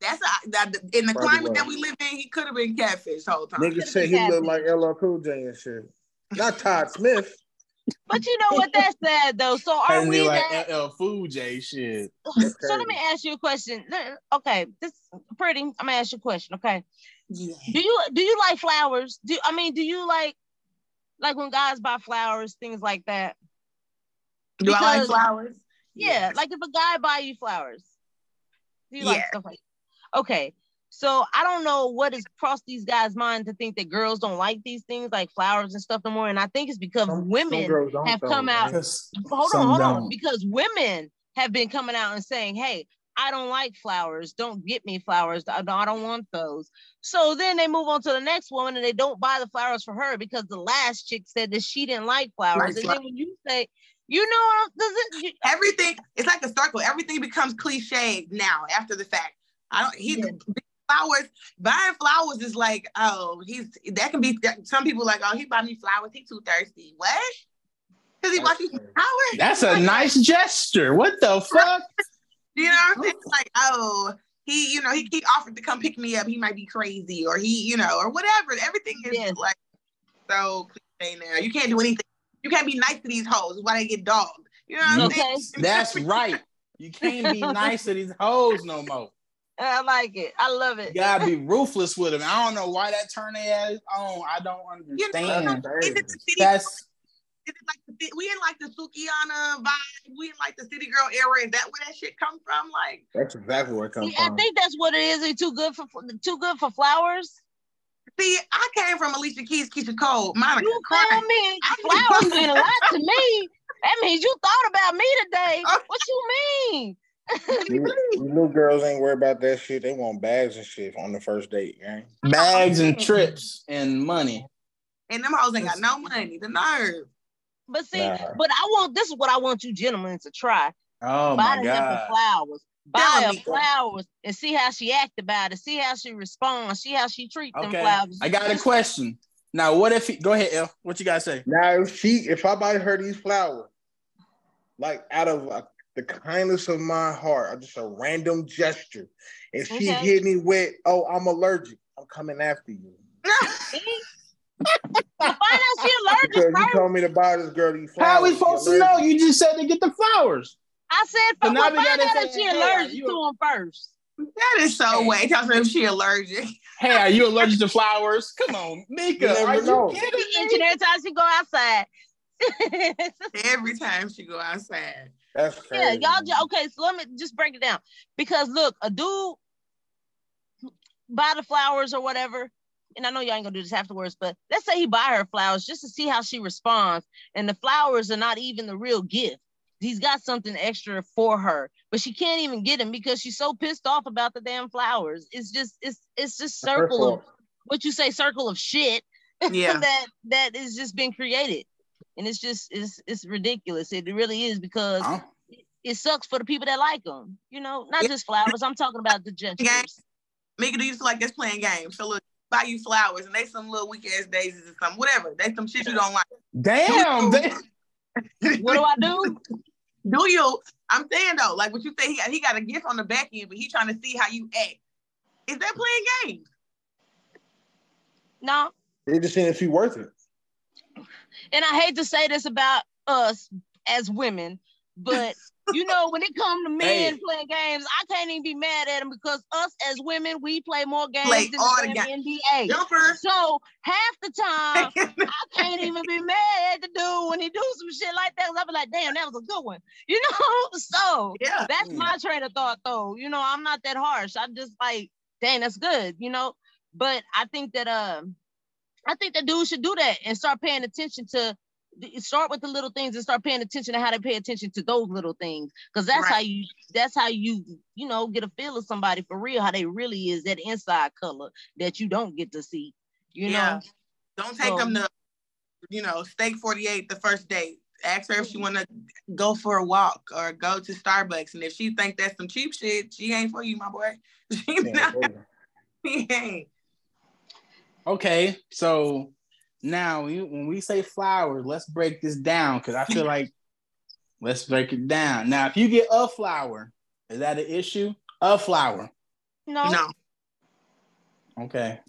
That's a, that, in the Probably climate was. that we live in. He could have been catfish the whole time. Nigga Could've said been he looked like LL Cool J and shit. Not Todd Smith. But you know what that's sad though. So are And we like that? LL Fool J shit. So let me ask you a question. Okay, this pretty. I'm gonna ask you a question. Okay, Yeah. do you do you like flowers? Do I mean do you like like when guys buy flowers, things like that? Do I like flowers? Yeah, like if a guy buy you flowers, do you like stuff like? Okay, so I don't know what has crossed these guys' mind to think that girls don't like these things like flowers and stuff no more, and I think it's because Some- some women girls don't have come out- man. Hold on, hold don't. on. Because women have been coming out and saying, "Hey, I don't like flowers. Don't get me flowers. I don't, I don't want those." So then they move on to the next woman and they don't buy the flowers for her because the last chick said that she didn't like flowers. Like and then when you say, "You know, does it?" You, Everything. It's like a circle. Everything becomes cliche now after the fact. I don't. He Yeah. Flowers. Buying flowers is like, oh, he's that can be. Some people like, oh, he buy me flowers. He too thirsty. What? Because he bought you flowers. that's a nice gesture. What the fuck? You know what I'm saying? It's like, oh, he, you know, he, he offered to come pick me up. He might be crazy, or he, you know, or whatever. Everything is Yes. like so cliche now. You can't do anything. You can't be nice to these hoes. Why they get dogged? You know what I'm saying? That's right. You can't be nice to these hoes no more. I like it. I love it. You gotta be ruthless with them. I don't know why that turn their ass on. I don't You know, understand. is it the city? That's is it like the ci- we in like the Sukihana vibe? We in like the city girl era? Is that where that shit come from? Like, That's exactly where it comes See, I think that's what it is. It's too good for too good for flowers. see, I came from Alicia Keys, Keyshia Cole, Monica. You Christ. feel me? Flowers mean a lot to me. That means you thought about me today. What you mean? You- you Little girls ain't worried about that shit. They want bags and shit on the first date, gang. bags and trips and money. And them hoes ain't got no money. The nerve. But see, Nah. but I want this is what I want you gentlemen to try. Oh Buy my them god. for flowers. Buy Telling her me. flowers and see how she act about it. See how she responds. See how she treat them flowers. I got a question. Now, what if he go ahead, El? What you gotta say? Now, if she, if I buy her these flowers, like out of uh, the kindness of my heart, or just a random gesture, and she Okay. hit me with, "Oh, I'm allergic. I'm coming after you," See? Find out she allergic because you told me to buy this girl these flowers. How are we supposed to know? You just said to get the flowers. I said, So but now well, we find gotta out if say, she hey, allergic you- to them first. That is so Hey. way. Tell her if she allergic. Hey, are you allergic to flowers? Come on, Mika. You never Are you know. She kidding me? every time she go outside. Every time she go outside. That's crazy. yeah, y'all. Just, Okay, so let me just break it down. Because look, a dude buy the flowers or whatever, and I know y'all ain't gonna do this afterwards, but let's say he buy her flowers just to see how she responds, and the flowers are not even the real gift. He's got something extra for her, but she can't even get him because she's so pissed off about the damn flowers. It's just, it's, it's just circle of what you say, circle of shit Yeah. that that is just been created, and it's just, it's, it's ridiculous. It really is because Huh? it sucks for the people that like them. You know, not just flowers. I'm talking about the gestures. Mika, do you feel like that's playing games? So look, buy you flowers and they some little weak ass daisies or something, whatever. They some shit you don't like. Damn. they- What do I do? Do you? I'm saying though, like what you say, he got, he got a gift on the back end, but he trying to see how you act. Is that playing games? No. They just seeing if she worth it. And I hate to say this about us as women, but you know, when it comes to men Hey. playing games, I can't even be mad at them because us as women, we play more games Play than all the the NBA. Jumper. So half the time, I can't even be mad at the dude when he do some shit like that. I be like, damn, that was a good one. You know? So yeah. that's Mm. my train of thought though. You know, I'm not that harsh. I'm just like, dang, that's good, you know. But I think that um I think the dude should do that and start paying attention to start with the little things and start paying attention to how to pay attention to those little things because that's Right. how you that's how you you know get a feel of somebody for real how they really is that inside color that you don't get to see you Yeah. know Don't take So- them to, you know, steak 48 the first date. Ask her if she want to go for a walk or go to Starbucks. And if she think that's some cheap shit, she ain't for you, my boy. She Yeah, not, she ain't. Okay, so now you, when we say flowers, let's break this down because I feel like let's break it down. Now, if you get a flower, is that an issue? A flower, no, No. okay.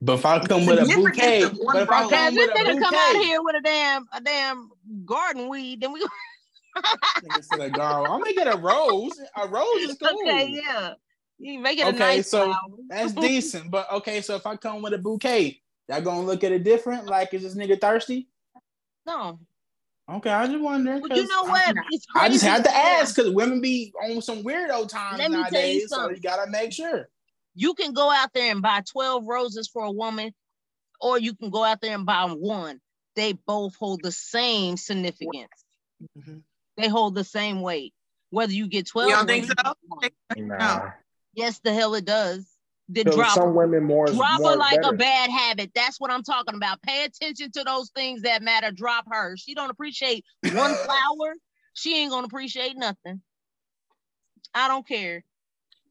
But if I come with a Significance bouquet, but if I come with a nigga come out here with a damn a damn garden weed then we Nigga said a garland. I'm gonna get a rose. A rose is cool. okay yeah you make it a Okay, nice so flower. That's decent. But okay, so if I come with a bouquet, y'all gonna look at it different? Like, is this nigga thirsty? no Okay, I just wonder. but you 'cause know I- what it's I just had to ask because women be on some weirdo times Let me tell you nowadays, so you gotta make sure. you can go out there and buy 12 roses for a woman or you can go out there and buy one they both hold the same significance Mhm. they hold the same weight whether you get 12 You don't think so? get one. Nah. Yes the hell it does. The So drop some women more drop more her like better. a bad habit. That's what i'm talking about. Pay attention to those things that matter. Drop her. She don't appreciate one flower. She ain't gonna appreciate nothing. I don't care.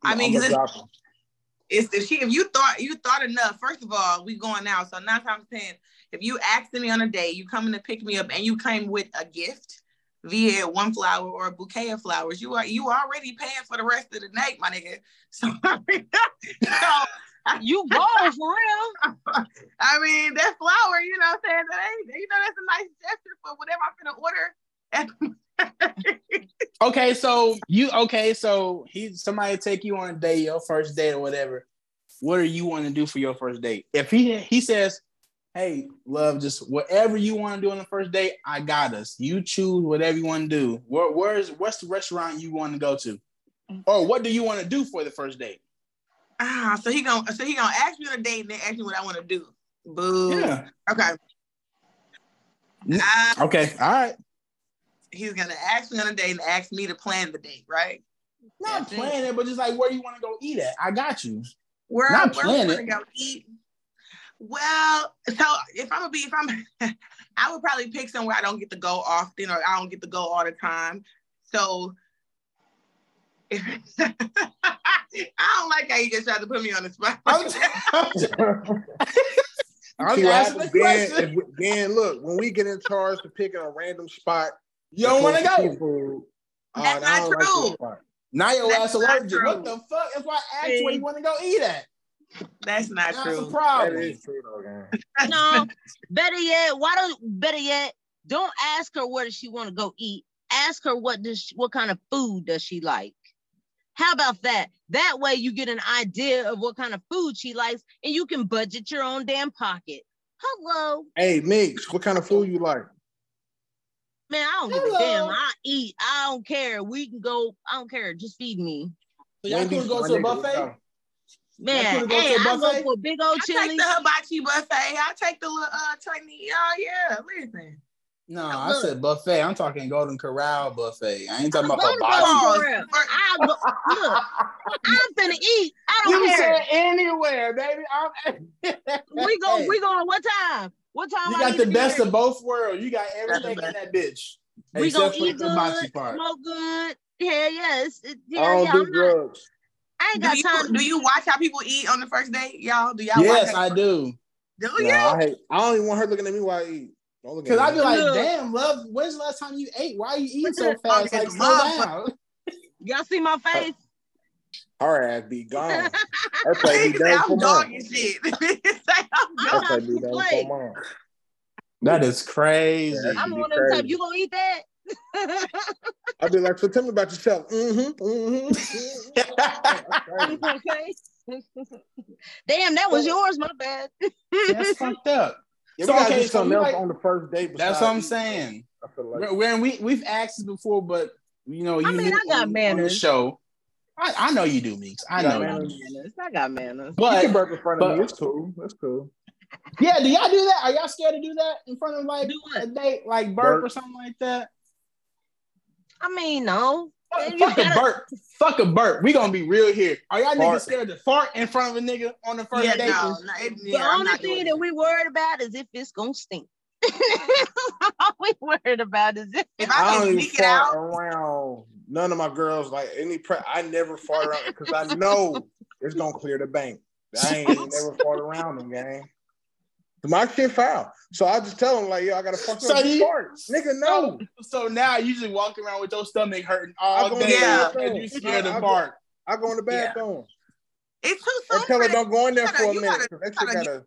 I mean, it's- It's if she if you thought you thought enough, first of all, we going out. So nine times ten, if you asking me on a date, you coming to pick me up and you came with a gift, Mm-hmm. via one flower or a bouquet of flowers, you are you already paying for the rest of the night, my nigga. So, so You go for real. I mean, that flower, you know, what I'm saying that ain't, you know, that's a nice gesture for whatever I'm gonna order. Okay, so you okay? So he somebody take you on a date, your first date or whatever. What do you want to do for your first date? If he he says, "Hey, love, just whatever you want to do on the first date, I got us. You choose whatever you want to do. Where, where's what's the restaurant you want to go to, or what do you want to do for the first date?" ah, so he gonna so he gonna ask me on a date and then ask me what I want to do. Boo. Yeah. Okay. Mm. Uh, Okay. All right. he's gonna ask me on a date and ask me to plan the date, right? Not That's it. it, but just like where you want to go eat at. I got you. Where Not where plan it. go eat? Well, so if I'm gonna be if I'm I would probably pick somewhere I don't get to go often or I don't get to go all the time. So if, I don't like how you just tried to put me on the spot. I'm, I'm See asking the happens, Dan, question. if we- look, when we get in charge to picking a random spot, You don't want to go. people, uh, That's I not don't like true. that spot. Now your ass not allergic. What the fuck? That's why I asked you where you want to go eat at. That's not That's true. the problem. is true though, Dan. No, better yet, why don't better yet, don't ask her where does she want to go eat. Ask her what does she, what kind of food does she like. How about that? That way you get an idea of what kind of food she likes and you can budget your own damn pocket. Hello. Hey, Mix, what kind of food you like? Man, I don't give a damn. I eat. I don't care. We can go. I don't care. Just feed me. So y'all Wendy's, could go to a nigga, buffet. Let's go. Man, go to hey, a I go for big old I take chili. the hibachi buffet. I take the little uh Chinese. Oh yeah, listen. No, I Look. said buffet. I'm talking Golden Corral buffet. I ain't talking about Go to hibachi. Golden I go, look, I'm finna eat. I don't You care. said anywhere, baby. I'm, we go. Hey, We going. What time? What time? You I got need the best of both worlds. You got everything in that bitch. We gonna except for eat the hibachi good, part. smoke good. Hell yes. It- I Yeah, don't yeah. do I'm not, drugs. I ain't Do got you time. do you watch how people eat on the first date, y'all? Do y'all Yes, watch? I do. Do No, you? I hate. I don't even want her looking at me while I eat. Don't Cause me. I be like, Look. damn, love. When's the last time you ate? Why are you eating so fast? Okay, Like, slow down. Y'all see my face? her ass be gone. Her play He be say done I'm for dogging months. shit. He I'm I'm Her dogging. play be done for. That is crazy. Yeah, I'm be one of them type. You gonna eat that? I'd be like, so tell me about yourself. Mm-hmm. mm-hmm. Okay. Damn, that was yours. My bad. That's fucked up. Yeah, So, we gotta okay, do so something else like- on the first date. That's what I'm saying. Like When we we've asked this before, but you know, you I mean, I got on, on the manners. show. I, I know you do, Meeks. I You know got manners. manners. I got manners. you can burp in front of but- me. It's cool. That's cool. Yeah, do y'all do that? Are y'all scared to do that in front of like a date, like burp, Burp. or something like that? I mean, no. Fuck, fuck a gotta- burp. Fuck a burp. We gonna be real here. Are y'all Fart. niggas scared to fart in front of a nigga on the first Yeah, date? no, no, it, The yeah, I'm only thing that we worried about is if it's gonna stink. All we worried about is if If I I don't can even sneak it fart out, around none of my girls. Like any, pre- I never fart around because I know it's gonna clear the bank. I ain't never fart around them, gang. My shit foul. So I just tell them like, yo, I gotta fuck So up you- fart, nigga. No, So now you just walk around with your stomach hurting all I go day in the you bathroom. scared I- to I go- fart. I go in the bathroom it's too soon. and tell her don't go in there You for a minute. gotta- that shit gotta gotta.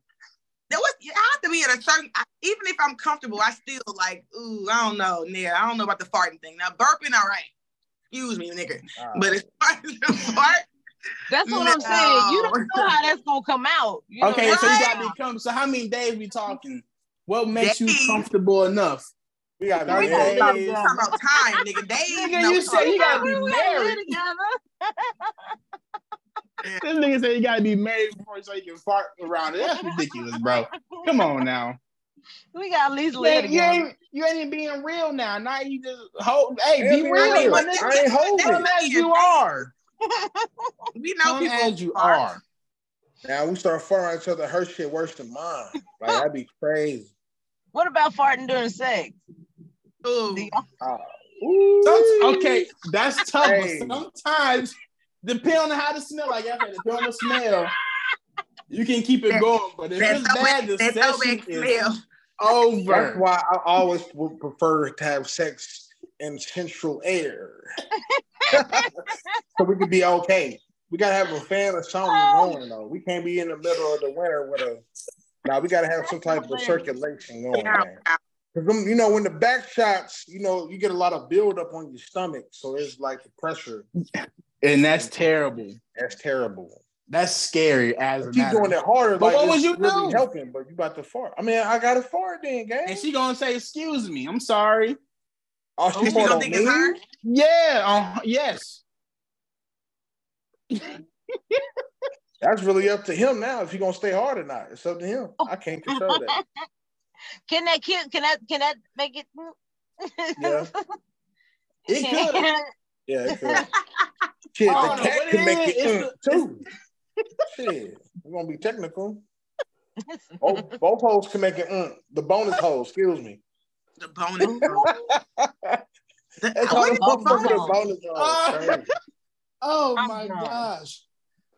There was, I have to be at a certain, I, even if I'm comfortable, I still like, ooh, I don't know, yeah, I don't know about the farting thing. Now burping, all right, excuse me, nigga, uh, but as far as the fart, that's what I'm saying. You don't know how that's gonna come out. You know Okay, what so you I'm gotta saying? become. So how many days we talking? What makes you comfortable enough? we gotta Thirty we talking days. about, talking about time, nigga. Days, Nigga, no you said you gotta be We gotta live married. together. This nigga said you gotta be married before so you can fart around it. That's ridiculous, bro. Come on now. We got at least You live ain't, you together. ain't you ain't even being real now. Now you just hold. Hey, be being real, real. I ain't holding. Come as you are. We know Come people as you fart. are. Now we start farting at each other. Her shit worse than mine. Like that'd be crazy. What about farting during sex? Ooh. Do uh, Ooh. Okay, that's tough. Hey. But sometimes, depending on how the smell, like I said, depending on the smell, you can keep it going. But if That it's bad, the throwback, session throwback is smell. over. That's why I always would prefer to have sex in central air. so we could be okay. We gotta have a fan or something going though. We can't be in the middle of the winter with a now we gotta have some type of circulation going, Yeah. man. Cause them, you know, when the back shots, you know, you get a lot of buildup on your stomach. So it's like the pressure. And that's terrible. That's terrible. That's scary as a Keep matter. doing it harder. But like what was you really do? helping, but you about to fart. I mean, I got to fart then, gang. And she gonna say, "Excuse me, I'm sorry." Oh, Is she she fart gonna on think me? it's her? Yeah. Uh, yes. That's really up to him now. If he gonna stay hard or not, it's up to him. I can't control that. Can that kid? Can that? Can that make it? Yeah. It could. Yeah, it could. Shit, I the don't know cat can it make is. it It's mm, too. Shit, we're gonna be technical. Oh, both holes can make it. Mm, the bonus hole, excuse me. The bonus. The- That's what the the bonus bonus? the bonus hole. Oh. crazy. Oh I'm my done. gosh.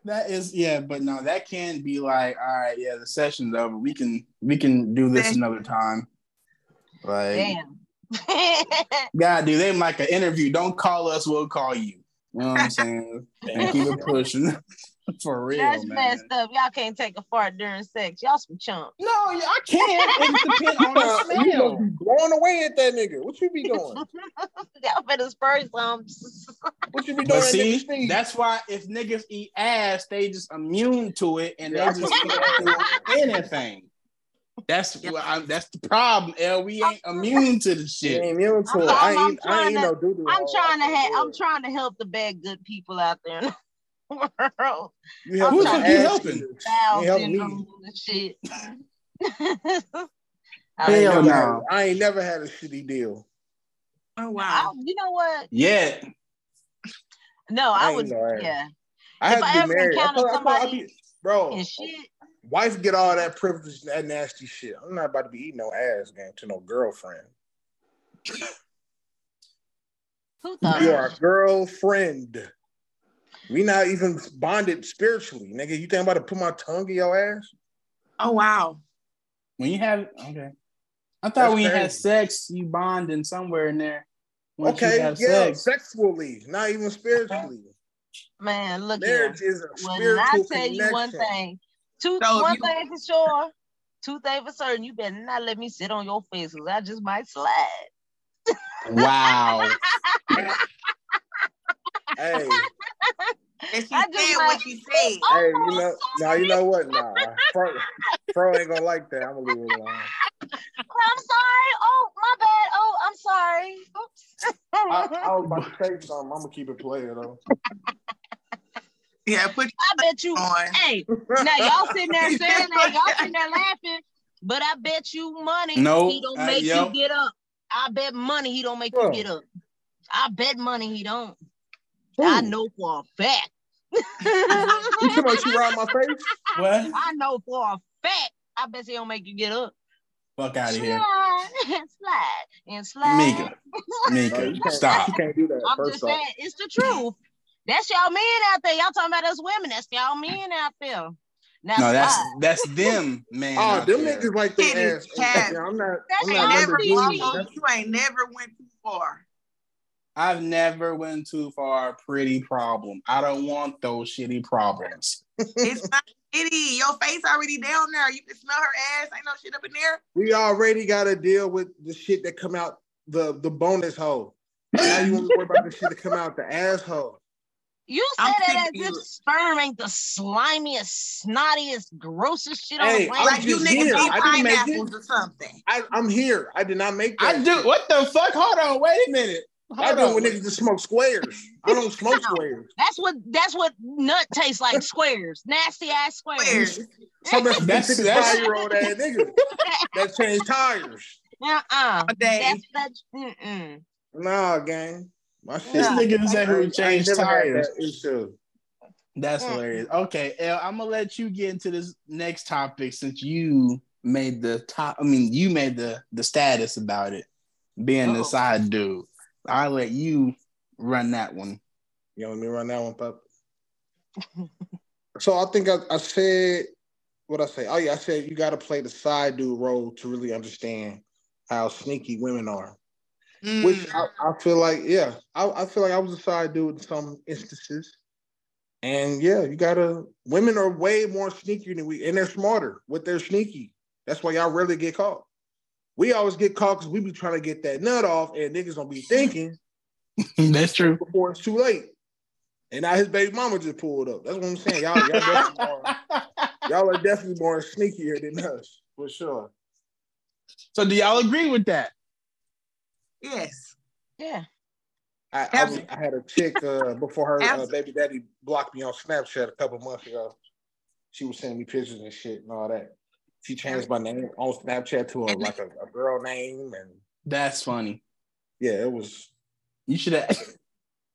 That is yeah, but no, that can be like, all right, yeah, the session's over. We can we can do this another time. Like, Damn. God, do they like an interview? Don't call us, we'll call you. You know what I'm saying? and keep it pushing. For real, That's man. messed up. Y'all can't take a fart during sex. Y'all some chumps. No, I can't. It depends on the Uh, you must smell. be blowing away at that nigga. What you be doing? Y'all better spur some. What you be doing? But see, that's why if niggas eat ass, they just immune to it and Yeah, I they just can see can't do anything. That's Yeah. I'm, that's the problem. L. We ain't immune to the You shit. ain't immune to I'm- it. I I'm- ain't, I'm I trying ain't to- no doo doo. I'm trying to have. I'm trying to help the bad good people out there in the world. You help Who the the fuck you helping? eaters. Bowel You help me. and shit. I Hell no. I ain't never had a shitty deal. Oh I, wow. you know what? Yeah. No, I I would. Yeah, I If had I to ever be married. I encountered thought, I thought I'd somebody- be, bro. and shit. Wife get all that privilege, that nasty shit. I'm not about to be eating no ass game to no girlfriend. Who thought? You are a girlfriend. We not even bonded spiritually, nigga. You think I'm about to put my tongue in your ass? Oh wow. When you have it, okay. I thought That's when you had sex, you bonding somewhere in there. Once okay, you have yeah, sex. sexually, not even spiritually. Man, look here. Marriage is a When spiritual I tell connection. you one thing, two So one you- thing for sure, two things for certain, you better not let me sit on your face because I just might slide. Wow. Hey, And she I said just what like- she said. hey, you know, now you know what? Nah, Fro, Fro ain't gonna like that. I'm gonna leave it alone. I'm sorry. Oh, my bad. Oh, I'm sorry. Oops. I, I was about to say something. I'm gonna keep it player though. Yeah, put I bet you. on. Hey, now y'all sitting there saying that, y'all sitting there laughing, but I bet you money Nope. he don't Uh, make yep. you get up. I bet money he don't make Bro. you get up. I bet money he don't. I know for a fact. You talking about you right my face? What? I know for a fact. I bet he don't make you get up. Fuck out of here. And slide and slide. Mika. Mika, you stop. You can't do that. I'm first just off. saying, it's the truth. That's y'all men out there. Y'all talking about us women. That's y'all men out there. Now, No, that's slide. that's them, man. Oh, them there. niggas like their ass. Yeah, I'm not. That's I'm You y'all not never see Lamborghini. me. walked- That's- you ain't never went too far. I've never went too far. Pretty problem. I don't want those shitty problems. It's not shitty. Your face already down there. You can smell her ass. Ain't no shit up in there. We already got to deal with the shit that come out the the bonus hole. Now you want to worry about the shit that come out the asshole. You say I'm that as if you. sperm ain't the slimiest, snottiest, grossest shit on Hey, the planet. Like you niggas eat pineapples or something. I, I'm here. I did not make that. I do. What the fuck? Hold on. Wait a minute. I Hold do on. when niggas just smoke squares. I don't smoke squares. That's what that's what nut tastes like. Squares, nasty ass squares. Squares. Some That's- that's that's- five year old ass niggas that change tires. Uh-uh. A. That's that's mm-mm. Nah, gang. My shit. This nigga is I that who ain't- I ain't changed tires. that. That's Mm. hilarious. Okay, El, I'm gonna let you get into this next topic since you made the top. I mean, you made the the status about it being the Uh-oh. side dude. I'll let you run that one. You let me run that one, pup. so I think I, I said what I say. Oh yeah, I said you got to play the side dude role to really understand how sneaky women are. Mm. Which I, I feel like, yeah, I, I feel like I was a side dude in some instances. And yeah, you gotta. Women are way more sneaky than we, and they're smarter with their sneaky. That's why y'all rarely get caught. We always get caught because we be trying to get that nut off, and niggas gonna be thinking That's true. before it's too late. And now his baby mama just pulled up. That's what I'm saying. Y'all, y'all, definitely more, y'all are definitely more sneakier than us, for sure. so, do y'all agree with that? yes. Yeah. I, I, was, I had a chick uh, before her uh, baby daddy blocked me on Snapchat a couple months ago. She was sending me pictures and shit and all that. She changed my name on Snapchat to a, like a, a girl name, and That's funny. yeah, it was. You should have.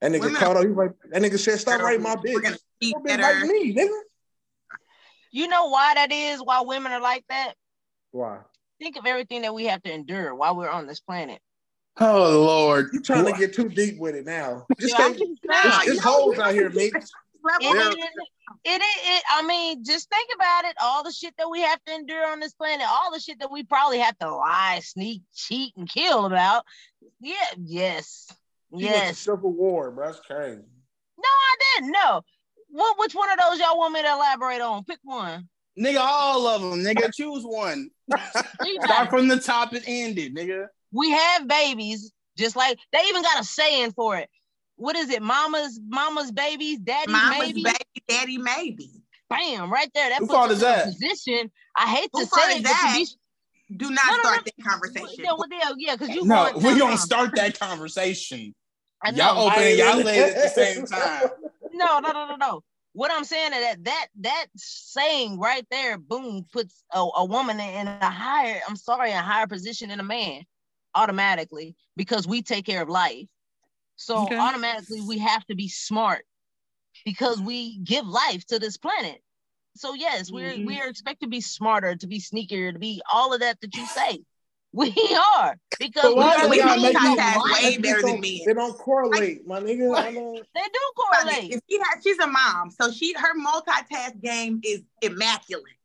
That nigga Women- called up. He was like, that nigga said, "Stop writing my We're bitch." eat Don't be better. writing me, nigga. You know why that is? Why women are like that? Why? Think of everything that we have to endure while we're on this planet. Oh Lord, You trying to get too deep with it now? Just Yeah, I'm say, just it's, it's know, out here, mate. Level It There- is. It is. It, I mean, just think about it. All the shit that we have to endure on this planet, all the shit that we probably have to lie, sneak, cheat, and kill about. Yeah. Yes. She went to Yes. Civil War, bro. That's crazy. No, I didn't. No. What? Which one of those y'all want me to elaborate on? Pick one. nigga, all of them, nigga, choose one. Start from the top and end it, nigga. we have babies, just like they even got a saying for it. What is it? Mama's mama's babies, daddy's Mama's maybe. baby, daddy maybe. Bam, right there. That Who puts fault is in that? position. I hate to say it, that? be Do not No, no, start no. that conversation. Yeah, well, yeah, yeah, because you No, we to- gonna start that conversation. Y'all open and y'all ain't- lay at the same time. No, no, no, no, no. What I'm saying is that that that saying right there, boom, puts a, a woman in a higher, I'm sorry, a higher position than a man automatically because we take care of life. So Okay. automatically we have to be smart because we give life to this planet. So yes, we're Mhm. we are expected to be smarter, to be sneakier, to be all of that that you say. We are because But why we, do we y'all need make me- life. multitask way They just better than don't- men. They don't correlate, my nigga. What? I know. They do correlate. If she has, she's a mom, so she her multitask game is immaculate.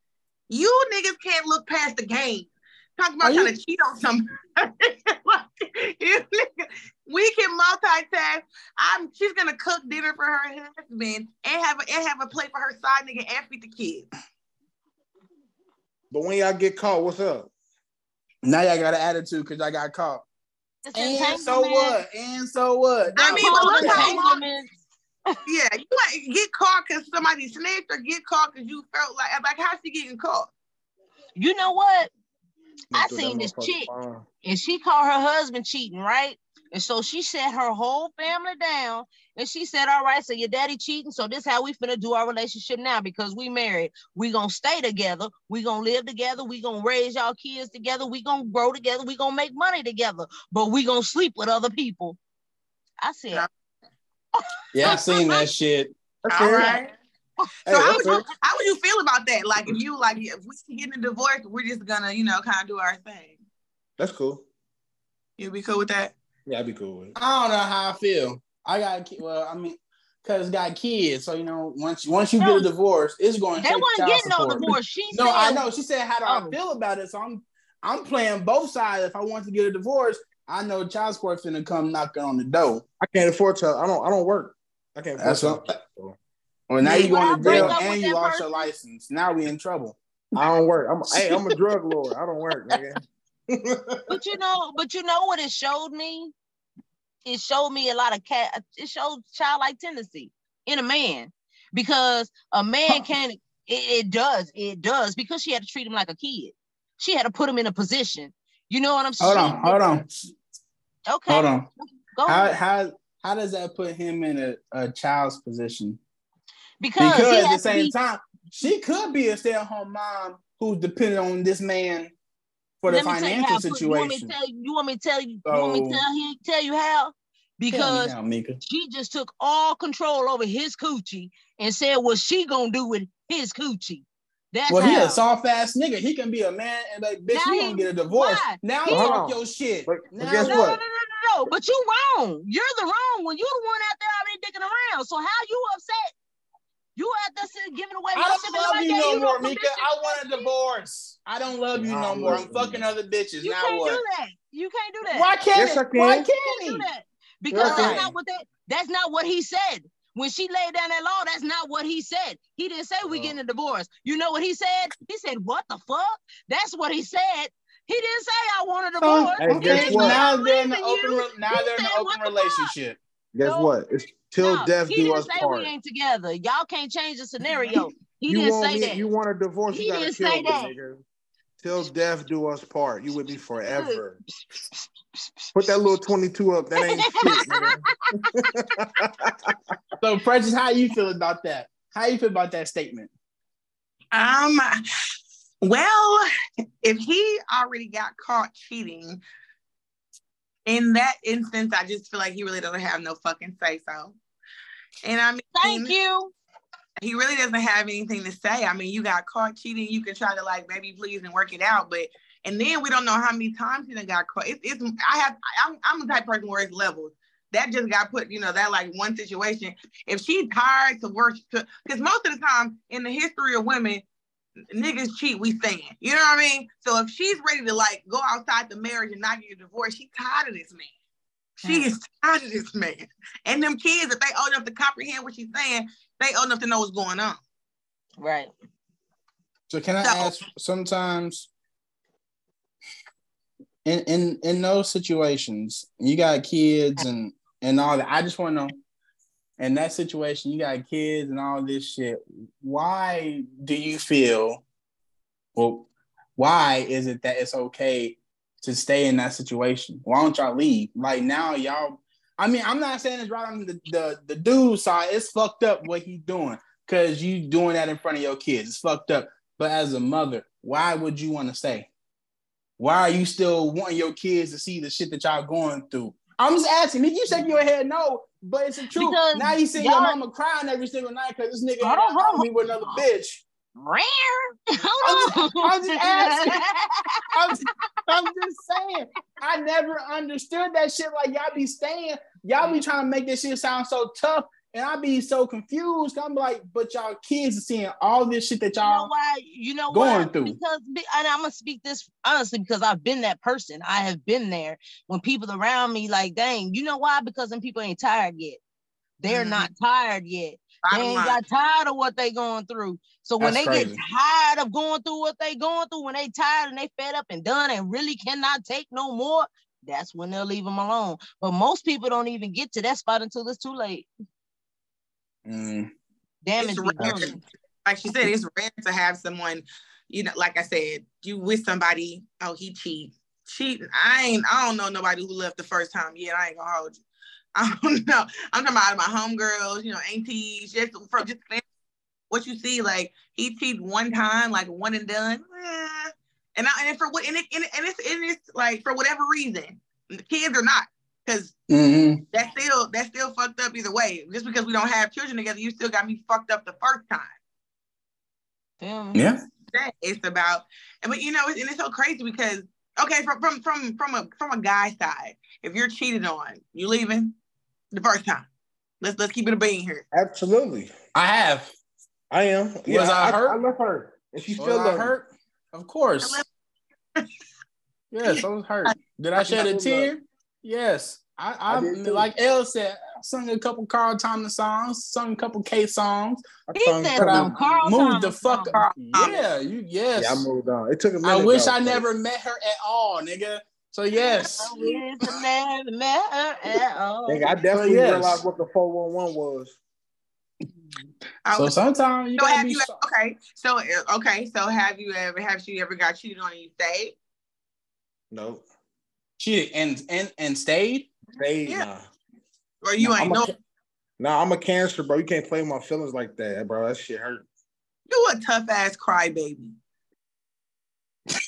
You niggas can't look past the game. Talking about Are you- trying to cheat on somebody. We can multitask. I'm. She's gonna cook dinner for her husband and have a, and have a plate for her side nigga and feed the kids. But when y'all get caught, what's up? Now y'all got an attitude because I got caught. It's And so what? And so what? I No, mean, but look how long- Entanglement. Yeah, you might get caught because somebody snitched or get caught because you felt like like how's she getting caught? You know what? I seen this chick. phone. And she caught her husband cheating, right? And so she set her whole family down and she said, All right, so your daddy cheating. So this how we finna do our relationship now because we married. We gonna stay together. We gonna live together. We gonna raise y'all kids together. We gonna grow together. We gonna make money together. But we gonna sleep with other people. I said, Yeah, I seen that shit. That's All fair. Right. Hey, so how would, you, how would you feel about that? Like if you like if we get in a divorce, we're just gonna, you know, kind of do our thing. That's cool. You'd be cool with that? Yeah, I'd be cool with it. I don't know how I feel. I got ki- well, I mean, cause got kids, so you know, once once you No. get a divorce, it's going to they take wasn't child getting no divorce. She No, said, I know. She said, "How do Oh. I feel about it?" So I'm I'm playing both sides. If I want to get a divorce, I know child support finna come knocking on the door. I can't afford to. I don't. I don't work. I can't. That's afford what- to. Well, now you when going to jail and you that lost your license. Now we in trouble. I don't work. I'm. hey, I'm a drug lord. I don't work, nigga. but you know, but you know what it showed me? It showed me a lot of cat. It showed childlike tendency in a man because a man can. It, it does. It does because she had to treat him like a kid. She had to put him in a position. You know what I'm saying? Hold on, hold on, Okay. hold on. Go How ahead. how how does that put him in a, a child's position? Because, Because at the same be- time, she could be a stay-at-home mom who's dependent on this man for the Let me tell you financial how I You want me to situation. tell you? You want me to tell you? you want me to So- tell him? Tell you how? Because me now, she just took all control over his coochie and said what she gonna do with his coochie. That's Well, he a soft ass nigga. He can be a man and like, bitch, Now we he- gonna get a divorce. why? Now He- talk Hold your shit. But- but guess no, what? no, no, no, no, no. But you wrong. You're the wrong one. You're the one out there already dicking around. So how you upset? You out there giving away. I don't shit, love nobody you gave no no more, Mika. I want a divorce. I don't love you no I'm more. I'm fucking other bitches. You now can't what? do that. You can't do that. Why can't Yes, it? I Why can. can't can't he? that because Why? that's not what that. That's not what he said. When she laid down that law, that's not what he said. He didn't say we Oh. getting a divorce. You know what he said? He said, "What the fuck?" That's what he said. He didn't say I want a divorce. Hey, He didn't say, now they're in an open. you." Re- now He they're in an open "What the fuck?" Relationship. Guess No. what? It's till No, death he do didn't us say part. we ain't together. Y'all can't change the scenario. He you didn't want say me? that. You want a divorce? He you gotta didn't kill say me, that. nigga. Till death do us part. You with me forever. Put that little twenty-two up. That ain't shit. So, Precious, how you feel about that? How you feel about that statement? Um, well, if he already got caught cheating, in that instance, I just feel like he really doesn't have no fucking say so. And I mean, Thank you. he really doesn't have anything to say. I mean, you got caught cheating, you can try to like maybe please and work it out, but and then we don't know how many times he done got caught. It, it's I have I'm I'm the type of person where it's levels. That just got put, you know, that like one situation. If she's tired to work, because most of the time in the history of women, niggas cheat, we stand. You know what I mean? So if she's ready to like go outside the marriage and not get a divorce, she's tired of this man. She is tired of this man. And them kids, if they old enough to comprehend what she's saying, they old enough to know what's going on. Right. So, can I So- ask? Sometimes, in in in those situations, you got kids and and all that. I just want to know. In that situation, you got kids and all this shit. Why do you feel? Well, why is it that it's okay to stay in that situation? Why don't y'all leave? Like now, y'all. I mean, I'm not saying it's right on the the, the dude side. It's fucked up what he's doing because you doing that in front of your kids. It's fucked up. But as a mother, why would you want to stay? Why are you still wanting your kids to see the shit that y'all going through? I'm just asking. If you shake your head no, but it's the truth. Because now you see your mama crying every single night because this nigga Hold on, hold on. me with another bitch. Rare. I'm just- I'm just asking. I'm just, I'm just saying. I never understood that shit. Like y'all be staying, y'all be mm. trying to make this shit sound so tough, and I'd be so confused. I'm like, but y'all kids are seeing all this shit that You know y'all. why? You know going what? through. Because and I'm gonna speak this honestly because I've been that person. I have been there when people around me like, dang, you know why? Because them people ain't tired yet. They're Mhm. not tired yet. They ain't got tired of what they going through. So when That's they get tired of going through what they going through, when they tired and they fed up and done and really cannot take no more, that's when they'll leave them alone. But most people don't even get to that spot until it's too late. Mm, Damage It's be rare. done. like she said, it's rare to have someone, you know, like I said, you with somebody, oh, he cheat. cheating. I ain't. I don't know nobody who left the first time yet. I ain't gonna hold you. I don't know. I'm talking about my homegirls, you know, aunties, just from just what you see. Like he cheated one time, like one and done. Eh. And I, and for what and, it, and, it, and it's and it's like for whatever reason, the kids are not because Mhm. that's still that's still fucked up either way. Just because we don't have children together, you still got me fucked up the first time. Feel me? Yeah. it's about and but you know and it's so crazy because okay from from from from a from a guy side if you're cheated on you leaving the first time let's let's keep it a bean here Absolutely. I have. I am. Was I hurt? I, left her. And she Was still I hurt? Of course. yes, I was hurt. Did I shed a tear? Yes. I, I, I did too. like Elle said, I sung a couple Carl Thomas songs, sung a couple K songs. I He sung said for some them. Carl moved the fuck song. up. Yeah, you yes. Yeah, I moved on. It took a minute. I wish though, I but- never met her at all, nigga. So yes. I wish I never met her at all. Nigga, I definitely yes. realized what the 411 was. I So was- sometimes you so gotta have be you so- okay so okay so have you ever have you ever got cheated on and you stayed No. Cheated and and and stayed. Hey, Yeah. nah. or you Nah, ain't I'm no a, nah, I'm a cancer, bro. You can't play with my feelings like that, bro. That shit hurt. you a tough ass crybaby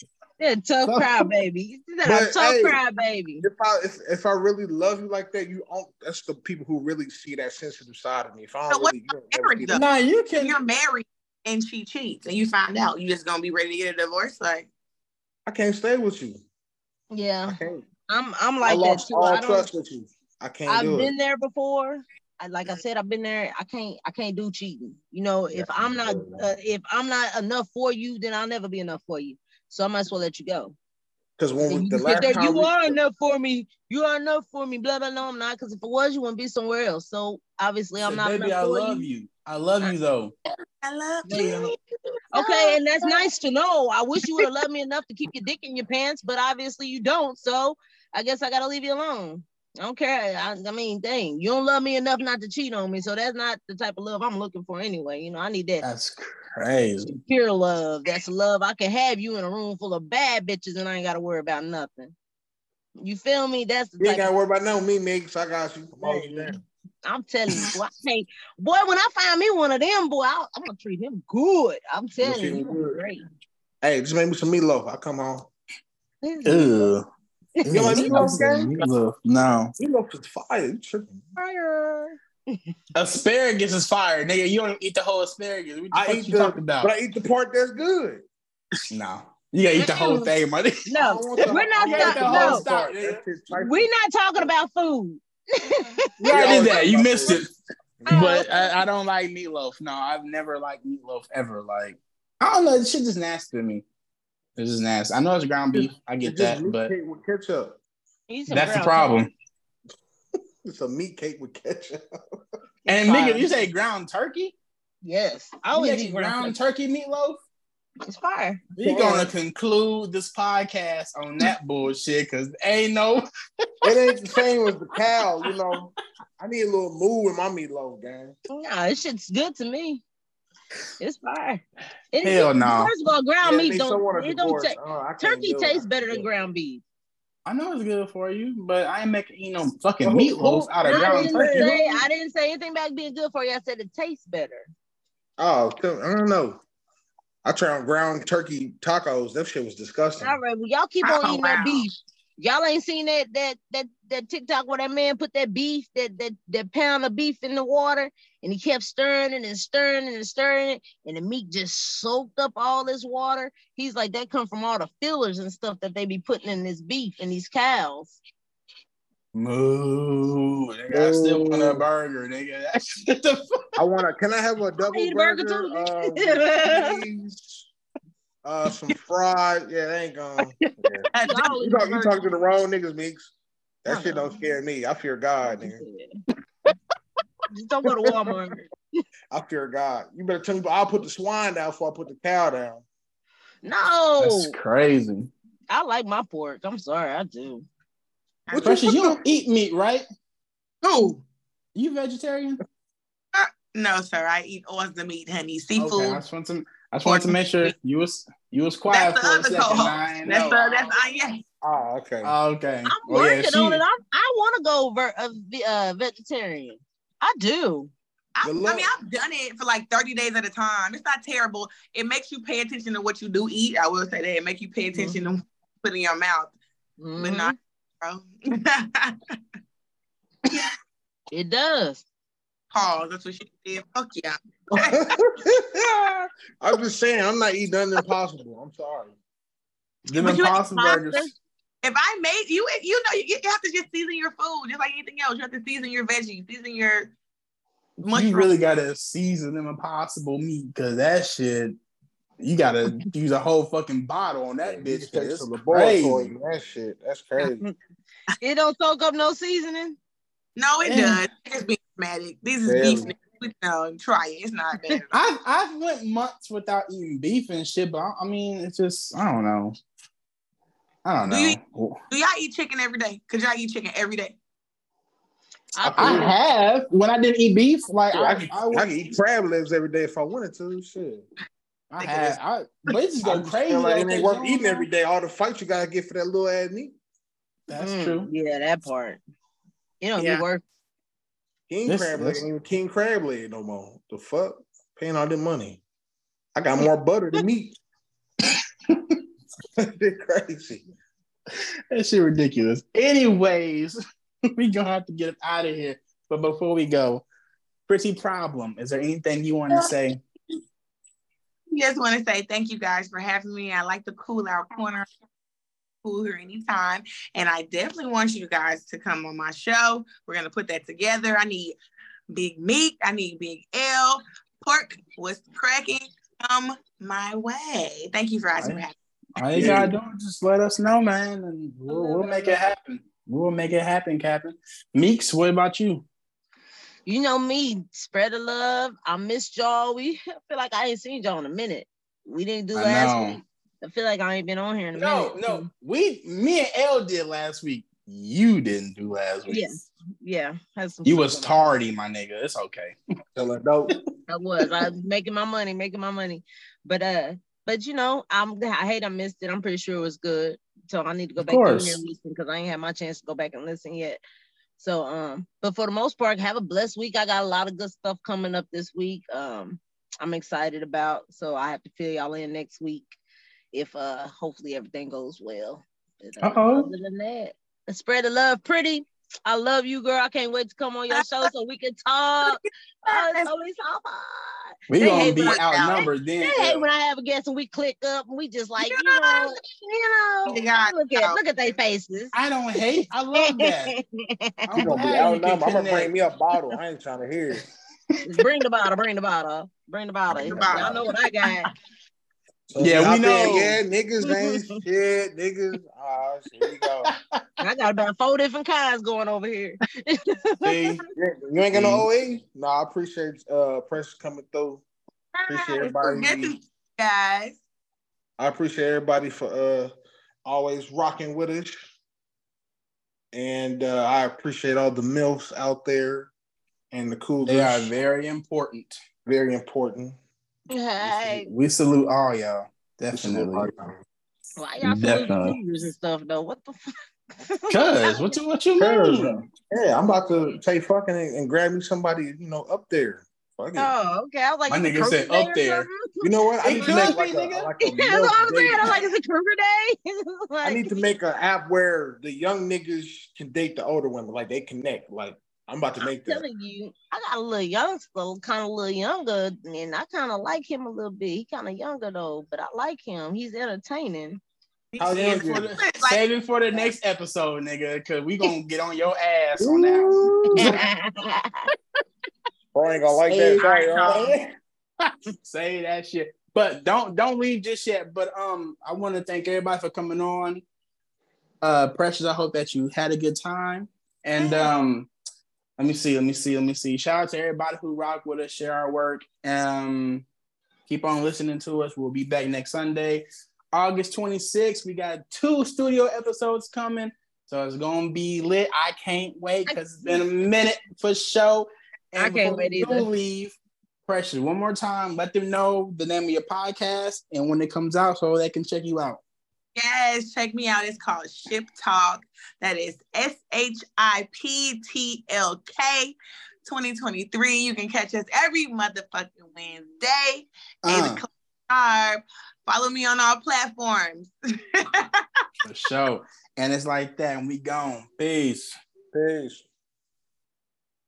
Yeah, tough cry baby. You said a But, tough hey, cry baby. If I if, if I really love you like that, you don't, that's the people who really see that sensitive side of me. If I don't So what really, you don't married see though? Nah, you can. You're married and she cheats and you find out you just gonna be ready to get a divorce like I can't stay with you. I Yeah. I'm I'm I like that too. I don't. trust with you. I can't I've been it. there before. I, like I said, I've been there. I can't. I can't do cheating. You know, if I'm not, uh, if I'm not enough for you, then I'll never be enough for you. So I might as well let you go. Because when we, And you the last there, time you we, are enough for me. You are enough for me. Blah blah. No, I'm not. Because if it was, you wouldn't be somewhere else. So obviously, I'm Said, not baby, I love you. you. I love you though. I love you know. you. Okay, and that's nice to know. I wish you would have loved me enough to keep your dick in your pants, but obviously you don't. So I guess I gotta leave you alone. I don't care. I, I mean, dang, you don't love me enough not to cheat on me. So that's not the type of love I'm looking for anyway. You know, I need that That's crazy. Pure love. That's love. I can have you in a room full of bad bitches and I ain't gotta worry about nothing. You feel me? That's the you ain't type got to worry about no me, Mix. I got you. I'm always Hey. there. I'm telling you, boy, I can't, boy, when I find me one of them, boy, I, I'm gonna treat him good. I'm telling you, good. great. Hey, just make me some meatloaf. I come home. Ew. You like meatloaf, gang? Meatloaf. No. Meatloaf is fire. Tripping? Fire. Asparagus is fire, nigga. You don't eat the whole asparagus. What the I fuck eat you the, talking about? but I eat the part that's good. no. You gotta eat the whole thing, money. No, don't want the- we're not I want talking- whole no. part. That shit trifling. we're not talking about food. You already did that. You missed it. Oh, But I, I don't like meatloaf. No, I've never liked meatloaf ever. Like I don't know, this shit just nasty to me. It's just nasty. I know it's ground beef. I get that, but with ketchup. That's the problem. It's a meat cake with ketchup. And fire. nigga, you say ground turkey? Yes, I You always eat eat ground ground turkey meatloaf? turkey. It's fire. We're gonna conclude this podcast on that bullshit because ain't no It ain't the same as the cow, you know. I need a little move in my meatloaf, gang. Nah, this shit's good to me. It's fire. It- Hell it- no. First of all, ground Yeah, meat don't. It don't divorce. ta- Oh, turkey do tastes I better than ground beef. I know it's good for you, but I ain't making you know fucking Well, meatloaf out of I ground didn't turkey. say I didn't say anything about being good for you. I said it tastes better. Oh, I don't know. I tried ground turkey tacos. That shit was disgusting. All right, well, y'all keep on Oh, eating wow. that beef. Y'all ain't seen that that that that TikTok where that man put that beef, that that that pound of beef in the water, and he kept stirring it and stirring it and stirring it, and the meat just soaked up all this water. He's like, that come from all the fillers and stuff that they be putting in this beef and these cows. Moo. Nigga, I still want a burger, nigga. That's what the fuck. I want to. Can I have a double eat a burger burger? too, uh, nigga. with cheese, uh, some fried. Yeah, that ain't going. Yeah. Y'all You talk, you talking to the wrong niggas, Meeks. That I shit don't scare me. I fear God, nigga. Just don't go to Walmart. I fear God. You better tell me. But I'll put the swine down before I put the cow down. No, That's crazy. I like my pork. I'm sorry, I do. What Precious, you don't eat meat, right? Who? You vegetarian? No, sir. I eat all the meat, honey. Okay, I Seafood. just want to. I just wanted to make sure you was you was quiet That's for a second. co-host. I That's know. uh, that's uh, yeah. Oh, okay. Oh, okay. I'm Well, yeah, working she- on it. I'm, I want to go ver- uh, ve- uh, vegetarian. I do. I, I mean, I've done it for like 30 days at a time. It's not terrible. It makes you pay attention to what you do eat. I will say that. It makes you pay attention to put in your mouth, but Mhm. not. It does. Pause. That's what she did. Fuck yeah. I'm just saying, I'm not eating nothing impossible. I'm sorry. Them But impossible burgers. If I made you, you know, you, you have to just season your food, just like anything else. You have to season your veggies, season your mushroom. You really gotta season them impossible meat because that shit. You gotta use a whole fucking bottle on that bitch. take 'cause some It's laboratory. crazy. That shit. That's crazy. It don't soak up no seasoning. no, it Yeah. does. It's just being dramatic. These is Barely. Beef. niggas. No, try it. It's not bad. I've I've went months without eating beef and shit, but I, I mean, it's just I don't know. I don't Do you- know. Do y'all eat chicken every day? Cause y'all eat chicken every day. I, I have when I didn't eat beef, like I, I, can, I, I, would- can eat crab legs every day if I wanted to. Shit. I had, I, but it just I go crazy. feel like though, it ain't 'cause worth eating don't every know. day. All the fights you gotta get for that little ass meat. That's Mm, true. Yeah, that part. It don't Yeah. be worth. King This- crab leg this- ain't even king crab leg no more. The fuck? Paying all that money. I got more butter than meat. Shit crazy. That shit ridiculous. Anyways, we gonna have to get up out of here. But before we go, pretty problem. Is there anything you want to say? You just want to say thank you guys for having me. I like the cool out corner. Cool here anytime. And I definitely want you guys to come on my show. We're gonna put that together. I need Big Meat. I need Big L. Pork was cracking. Come my way. Thank you for asking me. All you gotta do is just let us know, man, and we'll, we'll make it happen. We'll make it happen, Captain. Meeks, what about you? You know me, spread the love. I miss y'all. We I feel like I ain't seen y'all in a minute. We didn't do I last know. week. I feel like I ain't been on here in a No, minute. no, no. we, me and L did last week. You didn't do last week. Yeah. Yeah. Some You was tardy, my nigga. It's okay. Tell. I was. I was making my money, making my money. But uh, but you know, I'm I hate I missed it. I'm pretty sure it was good. So I need to go Of back in here and listen because I ain't had my chance to go back and listen yet. So um, but for the most part, have a blessed week. I got a lot of good stuff coming up this week. Um, I'm excited about. So I have to fill y'all in next week if uh hopefully everything goes well. Uh, Uh-oh. Other than that, spread the love, pretty. I love you, girl. I can't wait to come on your show so we can talk. Oh, it's gonna so fun. We They gonna be when I- outnumbered then. They hate when I have a guest and we click up and we just like, you know, you know, Yeah. look at look at their faces. I don't hate. I love that. I'm You gonna be outnumbered. I'm gonna bring me a bottle. I ain't trying to hear it. bring the bottle, bring the bottle, bring the bottle. Bring the bottle. Y'all know what I got. So Yeah, we been, know. Yeah, niggas ain't shit. Niggas. Ah, here we go. I got about four different kinds going over here. See, You ain't got no OE? No, I appreciate uh Precious coming through. Appreciate everybody. Good to see you guys. I appreciate everybody for uh always rocking with us. And uh, I appreciate all the MILFs out there and the cool they are very important. very important. Hey, We salute all y'all. Definitely. why y'all Definitely. salute cougars and stuff though? What the fuck? Cause what you what you mean? yeah, I'm about to take fucking and, and grab me somebody, you know, up there. Fuck it. Oh, okay. I was like, My is nigga said up there. You know what? I need to make be, like a, nigga. like a Yeah, that's what I'm saying. I'm like, is it Kruger Day? I need to make an app where the young niggas can date the older women, like they connect. Like I'm about to make I'm that. telling you, I got a little youngster, kind of a little younger, and I kind of like him a little bit. He kind of younger though, but I like him. He's entertaining. How young Save it, for the, Like- save it for the next episode, nigga. Cause we gonna get on your ass on that one. Bro, I ain't gonna like Hey, that. Sorry. Say that shit. But don't don't leave just yet. But um, I want to thank everybody for coming on. Uh, Precious, I hope that you had a good time. And um, let me see, let me see, let me see. Shout out to everybody who rock with us, share our work. Um, keep on listening to us. We'll be back next Sunday, August 26th. We got two studio episodes coming. So it's gonna be lit. I can't wait because it's been a minute for show. I can't wait either. leave. Precious, one more time, let them know the name of your podcast and when it comes out so they can check you out. Yes, check me out. It's called Ship Talk. That is S H I P T L K 2023. You can catch us every motherfucking Wednesday. Uh, sharp. Follow me on all platforms. for sure. And it's like that, and we gone. Peace. Peace.